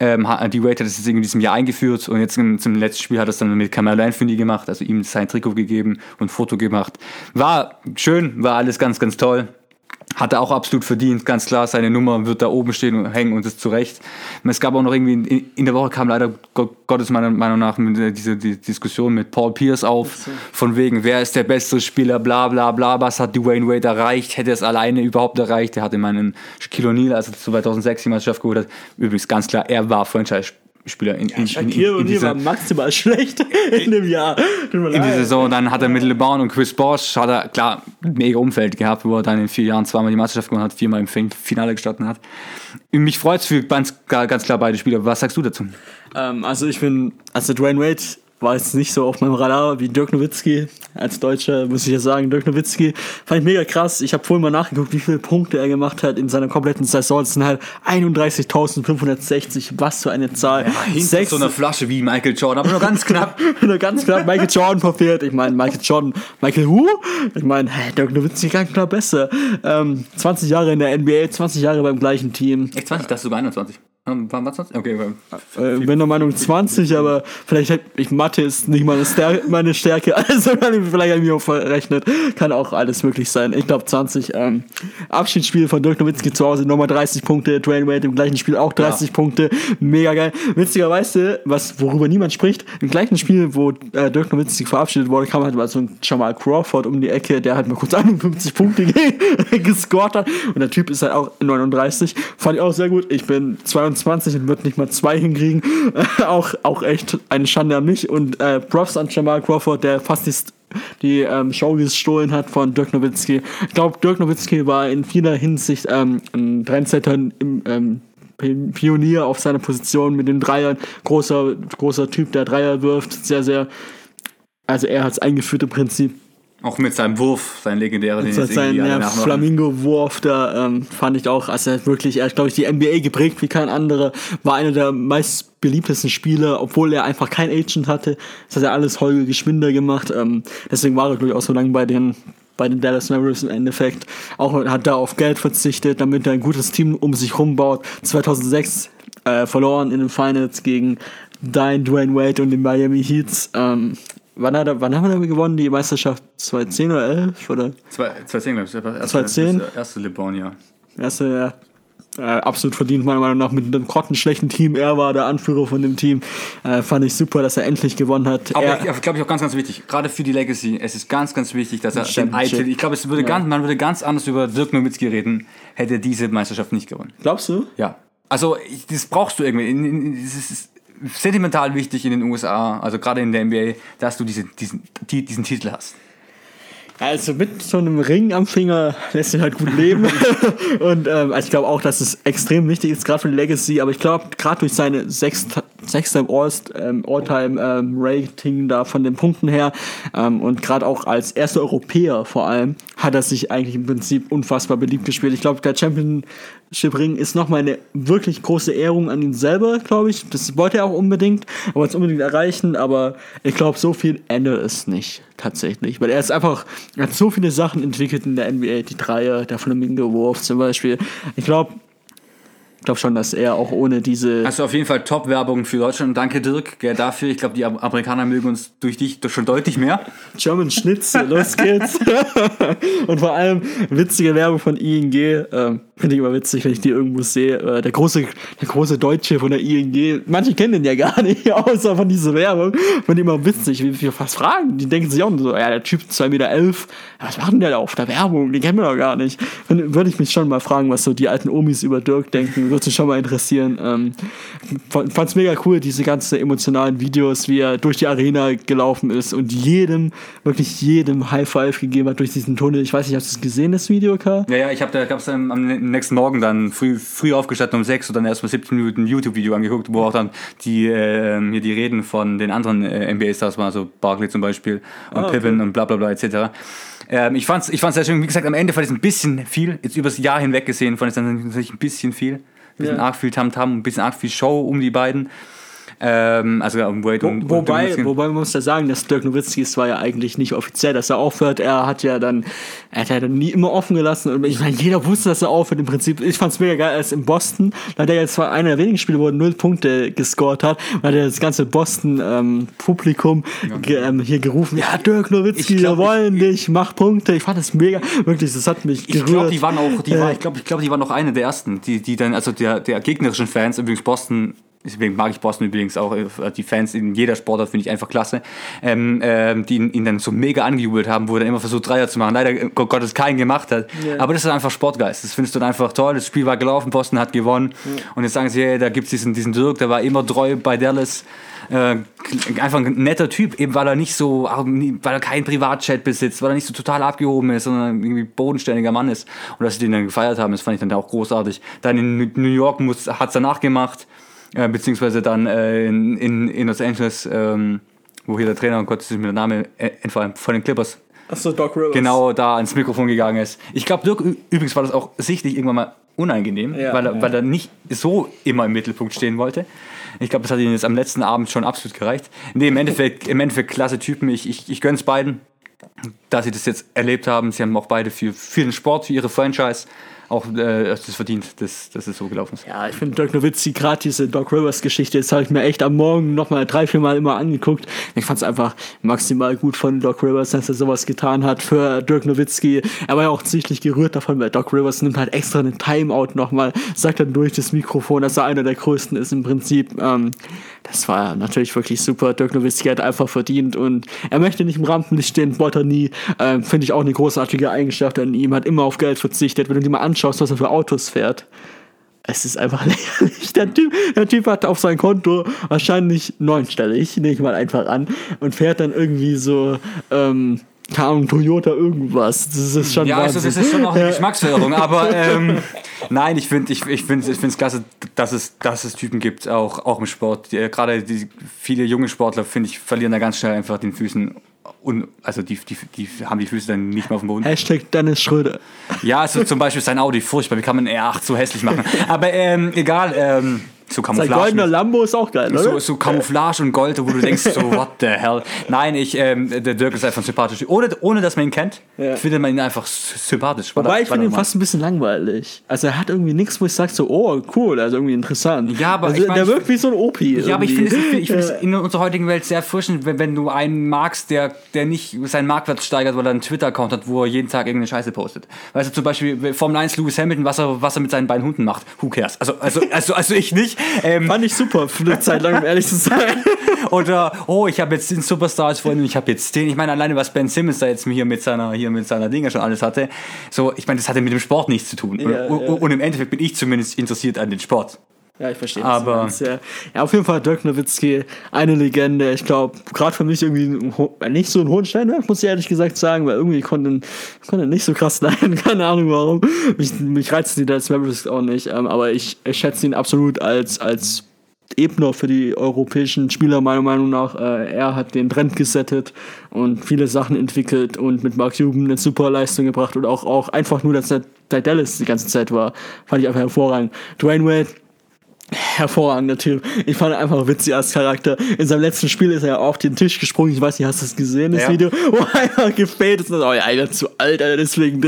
Ähm, die Wade hat es jetzt in diesem Jahr eingeführt und jetzt zum letzten Spiel hat es dann mit Carmelo Anthony gemacht, also ihm sein Trikot gegeben und ein Foto gemacht. War schön, war alles ganz, ganz toll. Hat er auch absolut verdient, ganz klar. Seine Nummer wird da oben stehen und hängen und ist zurecht. Es gab auch noch irgendwie, in, in der Woche kam leider Gottes meiner Meinung nach diese die Diskussion mit Paul Pierce auf, von wegen, wer ist der beste Spieler, bla bla bla, was hat Dwayne Wade erreicht, hätte er es alleine überhaupt erreicht. Er hatte meinen Shaquille O'Neal, als er 2006 die Meisterschaft geholt hat. Übrigens ganz klar, er war Franchise Spieler in, in, in, in, in dieser, war maximal schlecht in dem Jahr. In dieser Saison. Dann hat er mit LeBron und Chris Bosh, hat er klar ein mega Umfeld gehabt, wo er dann in vier Jahren zweimal die Meisterschaft gewonnen hat, viermal im Finale gestanden hat. Mich freut es für ganz, ganz klar beide Spieler. Was sagst du dazu? Ähm, also ich bin, also Dwayne Wade war jetzt nicht so auf meinem Radar wie Dirk Nowitzki. Als Deutscher muss ich ja sagen, Dirk Nowitzki fand ich mega krass. Ich habe vorhin mal nachgeguckt, wie viele Punkte er gemacht hat in seiner kompletten Saison. Das sind halt 31.560. Was für eine Zahl. Ja, Sechs, so eine Flasche wie Michael Jordan, aber nur ganz knapp. nur ganz knapp Michael Jordan verfehlt. Ich meine, Michael Jordan, Michael Who? Ich meine, Dirk Nowitzki ganz klar besser. Ähm, 20 Jahre in der NBA, 20 Jahre beim gleichen Team. Echt 20? Das ist sogar 21. Waren wir 20? Okay, äh, bin der Meinung 20, aber vielleicht hätte ich Mathe ist nicht meine, Stär meine Stärke, also vielleicht habe ich mir verrechnet. Kann auch alles möglich sein. Ich glaube 20. Ähm, Abschiedsspiel von Dirk Nowitzki zu Hause, nochmal 30 Punkte. Dwayne Wade im gleichen Spiel auch 30 ja. Punkte. Mega geil. Witzigerweise, was, worüber niemand spricht, im gleichen Spiel, wo äh, Dirk Nowitzki verabschiedet wurde, kam halt mal so ein Jamal Crawford um die Ecke, der halt mal kurz 51 Punkte gescored hat. Und der Typ ist halt auch 39. Fand ich auch sehr gut. Ich bin 22 25 und wird nicht mal zwei hinkriegen. auch, auch echt eine Schande an mich. Und äh, Props an Jamal Crawford, der fast die, die ähm, Show gestohlen hat von Dirk Nowitzki. Ich glaube, Dirk Nowitzki war in vieler Hinsicht ähm, ein Trendsetter im ähm, Pionier auf seiner Position mit den Dreiern. Großer, großer Typ, der Dreier wirft. Sehr, sehr. Also er hat es eingeführt im Prinzip. Auch mit seinem Wurf, sein legendärer, den jetzt sein ja, Flamingo-Wurf, da ähm, fand ich auch, also wirklich, er hat, glaube ich, die NBA geprägt wie kein anderer, war einer der meist beliebtesten Spieler, obwohl er einfach kein Agent hatte. Das hat er alles Holger Geschwinder gemacht. Ähm, deswegen war er, glaube ich, auch so lange bei den bei den Dallas Mavericks im Endeffekt. Auch hat da auf Geld verzichtet, damit er ein gutes Team um sich herum baut. 2006 äh, verloren in den Finals gegen Dein Dwayne Wade und den Miami Heats. Ähm, Wann, hat er, wann haben wir damit gewonnen, die Meisterschaft? 2010 oder 11? Oder? 2010, glaube ich. Erste, 2010? Das erste LeBron, ja. Erste, ja. Äh, absolut verdient, meiner Meinung nach, mit einem grottenschlechten Team. Er war der Anführer von dem Team. Äh, fand ich super, dass er endlich gewonnen hat. Aber ich, glaube ich auch ganz, ganz wichtig, gerade für die Legacy, es ist ganz, ganz wichtig, dass er den Eitel, ich glaube, würde ja. ganz, man würde ganz anders über Dirk Nowitzki reden, hätte er diese Meisterschaft nicht gewonnen. Glaubst du? Ja. Also, das brauchst du irgendwie. Das ist, sentimental wichtig in den USA, also gerade in der NBA, dass du diese, diesen, die, diesen Titel hast. Also mit so einem Ring am Finger lässt sich halt gut leben. und ähm, also ich glaube auch, dass es extrem wichtig ist, gerade für Legacy. Aber ich glaube, gerade durch seine sechs, sechste ähm, All-Time-Rating ähm, da von den Punkten her ähm, und gerade auch als erster Europäer vor allem, hat er sich eigentlich im Prinzip unfassbar beliebt gespielt. Ich glaube, der Champion Ring ist nochmal eine wirklich große Ehrung an ihn selber, glaube ich. Das wollte er auch unbedingt, wollte es unbedingt erreichen, aber ich glaube, so viel ändert es nicht, tatsächlich. Weil er ist einfach, er hat so viele Sachen entwickelt in der NBA, die Dreier, der Flamingo-Wurf zum Beispiel. Ich glaube, Ich glaube schon, dass er auch ohne diese. Also auf jeden Fall Top-Werbung für Deutschland. Danke, Dirk, gell, dafür. Ich glaube, die Amerikaner mögen uns durch dich schon deutlich mehr. German Schnitzel, los geht's. und vor allem witzige Werbung von ING. Ähm, Finde ich immer witzig, wenn ich die irgendwo sehe. Äh, der, große, der große Deutsche von der ING. Manche kennen den ja gar nicht, außer von dieser Werbung. Finde ich immer witzig, wie wir fast fragen. Die denken sich auch so, ja, der Typ 2,11 Meter, elf, was macht denn der da auf der Werbung? Den kennen wir doch gar nicht. Dann würde ich mich schon mal fragen, was so die alten Omis über Dirk denken. Würde mich schon mal interessieren. Ähm, Fand es mega cool, diese ganzen emotionalen Videos, wie er durch die Arena gelaufen ist und jedem, wirklich jedem High Five gegeben hat durch diesen Tunnel. Ich weiß nicht, hast du es gesehen, das Video, Karl? Ja, ja, ich habe da gab es am nächsten Morgen dann früh, früh aufgestanden um sechs und dann erstmal 17 Minuten YouTube-Video angeguckt, wo auch dann die, äh, hier die Reden von den anderen äh, NBA-Stars waren, so Barkley zum Beispiel und ah, Pippen und bla bla bla etc. Ähm, ich fand es ich fand's sehr schön. Wie gesagt, am Ende fand ich es ein bisschen viel. Jetzt übers Jahr hinweg gesehen fand ich es natürlich ein bisschen viel. Bisschen ja. arg viel Tamtam, ein bisschen arg viel Show um die beiden. Ähm, also um Wade Wo, und, wobei, und wobei man muss ja sagen, dass Dirk Nowitzki es war ja eigentlich nicht offiziell, dass er aufhört. Er hat ja dann, er hat ja dann nie immer offen gelassen. Und ich meine, jeder wusste, dass er aufhört im Prinzip. Ich fand es mega geil, als in Boston, da hat er jetzt zwar einer der wenigen Spiele, wo er null Punkte gescored hat, weil er das ganze Boston-Publikum ähm, ja. ähm, hier gerufen, ja, Dirk Nowitzki, glaub, wir wollen ich, dich, mach Punkte. Ich fand das mega, wirklich, das hat mich gerührt. Ich glaube, die waren auch, die äh, war, ich glaube, ich glaub, die waren auch eine der ersten, die, die dann, also der, der gegnerischen Fans, übrigens Boston deswegen mag ich Boston übrigens auch, äh, die Fans in jeder Sportart finde ich einfach klasse, ähm, ähm, die ihn, ihn, dann so mega angejubelt haben, wo er dann immer versucht, Dreier zu machen. Leider äh, Gottes keinen gemacht hat. Yeah. Aber das ist einfach Sportgeist. Das findest du dann einfach toll. Das Spiel war gelaufen, Boston hat gewonnen. Yeah. Und jetzt sagen sie, hey, da gibt es diesen, diesen Dirk, der war immer treu bei Dallas. Äh, einfach ein netter Typ, eben weil er nicht so, weil er keinen Privatchat besitzt, weil er nicht so total abgehoben ist, sondern irgendwie bodenständiger Mann ist. Und dass sie den dann gefeiert haben, das fand ich dann auch großartig. Dann in New York hat es danach gemacht äh, beziehungsweise dann äh, in, in, in Los Angeles, ähm, wo hier der Trainer, und Gott ist mir der Name entfallen, von den Clippers. Achso, Doc Rivers. Genau da ans Mikrofon gegangen ist. Ich glaube, Dirk, übrigens war das auch sichtlich irgendwann mal unangenehm, ja, weil, er, ja. weil er nicht so immer im Mittelpunkt stehen wollte. Ich glaube, das hat ihm jetzt am letzten Abend schon absolut gereicht. Nee, im Endeffekt, im Endeffekt klasse Typen. Ich, ich, ich gönn's beiden, dass sie das jetzt erlebt haben. Sie haben auch beide für, für den Sport, für ihre Franchise auch äh, das verdient, dass, dass es so gelaufen ist. Ja, ich finde Dirk Nowitzki, gerade diese Doc Rivers Geschichte, jetzt habe ich mir echt am Morgen nochmal drei, vier Mal immer angeguckt. Ich fand es einfach maximal gut von Doc Rivers, dass er sowas getan hat für Dirk Nowitzki. Er war ja auch sichtlich gerührt davon, weil Doc Rivers nimmt halt extra einen Timeout nochmal, sagt dann durch das Mikrofon, dass er einer der größten ist im Prinzip. Ähm, das war natürlich wirklich super. Dirk Nowitzki hat einfach verdient und er möchte nicht im Rampenlicht stehen, wollte nie. Ähm, finde ich auch eine großartige Eigenschaft an ihm, hat immer auf Geld verzichtet. Wenn du dir mal anschaust, was er für Autos fährt, es ist einfach lächerlich. Der typ, der typ hat auf sein Konto wahrscheinlich neunstellig, nehme ich mal einfach an, und fährt dann irgendwie so, ähm, keine Toyota irgendwas. Das ist schon Ja, also das ist schon auch eine Geschmacksverirrung, aber ähm, nein, ich finde ich, ich find, ich klasse, dass es, dass es Typen gibt, auch, auch im Sport. Die, Gerade die, viele junge Sportler, finde ich, verlieren da ganz schnell einfach den Füßen und also die, die, die haben die Füße dann nicht mehr auf dem Boden. Hashtag Dennis Schröder. Ja, also zum Beispiel sein Audi, furchtbar, wie kann man R8 so hässlich machen? Aber ähm, egal, ähm, so Camouflage. Sein goldener Lambo ist auch geil, oder? So, so Camouflage und Gold, wo du denkst, so, what the hell. Nein, ich, ähm, der Dirk ist einfach sympathisch. Ohne, ohne dass man ihn kennt, ja. findet man ihn einfach sympathisch. Wobei da, ich finde ihn fast ein bisschen langweilig. Also er hat irgendwie nichts, wo ich sage, so, oh, cool, also irgendwie interessant. Ja, aber also, ich mein, der wirkt wie so ein OP. Ja, aber ich finde es find ja. in unserer heutigen Welt sehr erfrischend, wenn, wenn du einen magst, der, der nicht seinen Marktwert steigert, weil er einen Twitter-Account hat, wo er jeden Tag irgendeine Scheiße postet. Weißt du, zum Beispiel Formel 1 Lewis Hamilton, was er, was er mit seinen beiden Hunden macht. Who cares? Also, also, also, also ich nicht. Ähm, Fand ich super für eine Zeit lang, um ehrlich zu sein. Oder, oh, ich habe jetzt den Superstar als Freund und ich habe jetzt den. Ich meine, alleine was Ben Simmons da jetzt hier mit seiner, hier mit seiner Dinge schon alles hatte. So, ich meine, das hatte mit dem Sport nichts zu tun. Ja, und, ja. und, im Endeffekt bin ich zumindest interessiert an den Sport. Ja, ich verstehe. Aber ja. ja, auf jeden Fall Dirk Nowitzki, eine Legende. Ich glaube, gerade für mich irgendwie nicht so ein hohen Steinwerk, muss ich ehrlich gesagt sagen, weil irgendwie konnte konnte nicht so krass leiden. Keine Ahnung warum. Mich, mich reizt die Dallas Mavericks auch nicht. Ähm, aber ich, ich schätze ihn absolut als, als Ebner für die europäischen Spieler, meiner Meinung nach. Äh, er hat den Trend gesettet und viele Sachen entwickelt und mit Mark Cuban eine super Leistung gebracht und auch, auch einfach nur, dass er bei Dallas die ganze Zeit war, fand ich einfach hervorragend. Dwayne Wade hervorragender Typ. Ich fand ihn einfach witzig als Charakter. In seinem letzten Spiel ist er auf den Tisch gesprungen. Ich weiß nicht, hast du das gesehen, das Ja. Video? Wo er einfach gefällt ist. Und dann, oh ja, Alter, zu alt, Alter, deswegen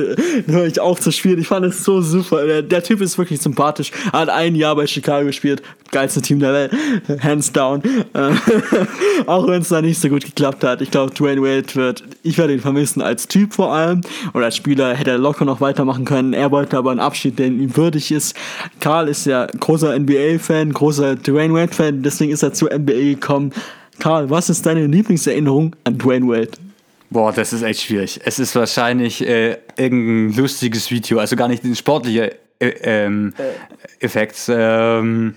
höre ich auf zu spielen. Ich fand es so super. Der, der Typ ist wirklich sympathisch. Er hat ein Jahr bei Chicago gespielt. Geilste Team der Welt. Hands down. Äh, auch wenn es da nicht so gut geklappt hat. Ich glaube, Dwayne Wade wird, ich werde ihn vermissen als Typ vor allem. Und als Spieler hätte er locker noch weitermachen können. Er wollte aber einen Abschied, der ihm würdig ist. Karl ist ja großer NBA-Fan, großer Dwayne Wade-Fan, deswegen ist er zur NBA gekommen. Karl, was ist deine Lieblingserinnerung an Dwayne Wade? Boah, das ist echt schwierig. Es ist wahrscheinlich äh, irgendein lustiges Video, also gar nicht ein sportlicher äh, ähm, Effekt. Ähm,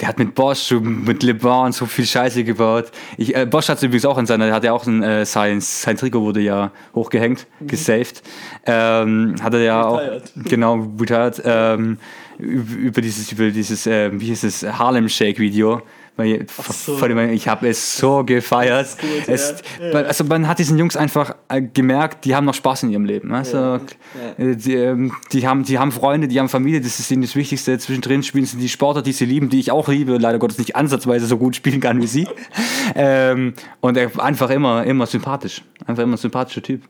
der hat mit Bosch, mit LeBron so viel Scheiße gebaut. Ich, äh, Bosch hat übrigens auch in seiner, hat ja auch ein, äh, sein, sein Trikot wurde ja hochgehängt, gesaved. Ähm, hat er ja auch, Retired. genau, retired, ähm, über, dieses, über dieses, äh, wie hieß es, Harlem Shake Video. Weil, so. Ich habe es so gefeiert. gut, es, ja. Also man hat diesen Jungs einfach äh, gemerkt, die haben noch Spaß in ihrem Leben. Also, äh, die, ähm, die, haben, die haben Freunde, die haben Familie, das ist ihnen das Wichtigste. Zwischendrin spielen sie die Sportler, die sie lieben, die ich auch liebe, leider Gottes nicht ansatzweise so gut spielen kann wie sie. ähm, und einfach immer, immer sympathisch. Einfach immer ein sympathischer Typ.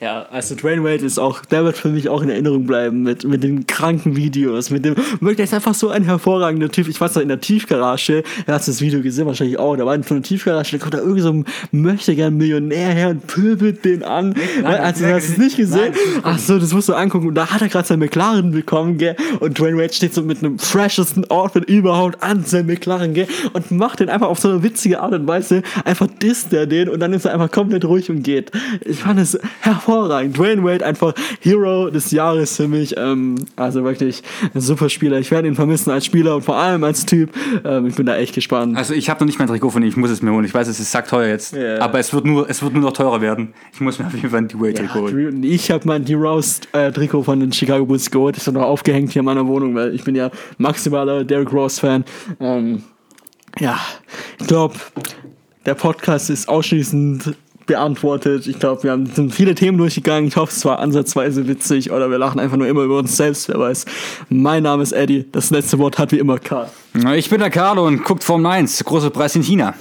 Ja, also Dwayne Wade ist auch, der wird für mich auch in Erinnerung bleiben mit, mit den kranken Videos, mit dem, wirklich, der ist einfach so ein hervorragender Typ. Ich weiß noch, in der Tiefgarage, er hat das Video gesehen, wahrscheinlich auch, da war in so einer Tiefgarage, da kommt da irgend so ein möchte gern Millionär her und pöbelt den an. also, nein, hast du es nicht gesehen? Ach so, das musst du angucken. Und da hat er gerade sein McLaren bekommen, gell, und Dwayne Wade steht so mit einem freshesten Outfit überhaupt an sein McLaren, gell, und macht den einfach auf so eine witzige Art und Weise, einfach disst er den und dann ist er einfach komplett ruhig und geht. Ich fand es hervorragend. Dwayne Wade einfach Hero des Jahres für mich. Ähm, also wirklich ein super Spieler. Ich werde ihn vermissen als Spieler und vor allem als Typ. Ähm, ich bin da echt gespannt. Also ich habe noch nicht mein Trikot von ihm, ich muss es mir holen. Ich weiß, es ist sackteuer jetzt, Ja. aber es wird, nur, es wird nur noch teurer werden. Ich muss mir auf jeden Fall ein Dewey-Trikot holen. Ich habe mein Heroes-Trikot von den Chicago Bulls geholt. Ist noch aufgehängt hier in meiner Wohnung, weil ich bin ja maximaler Derrick Rose-Fan. Ähm, ja, ich glaube, der Podcast ist ausschließend beantwortet. Ich glaube, wir haben sind viele Themen durchgegangen. Ich hoffe, es war ansatzweise witzig oder wir lachen einfach nur immer über uns selbst, wer weiß. Mein Name ist Eddie. Das letzte Wort hat wie immer Karl. Ich bin der Carlo und guckt Formel 1, großer Preis in China.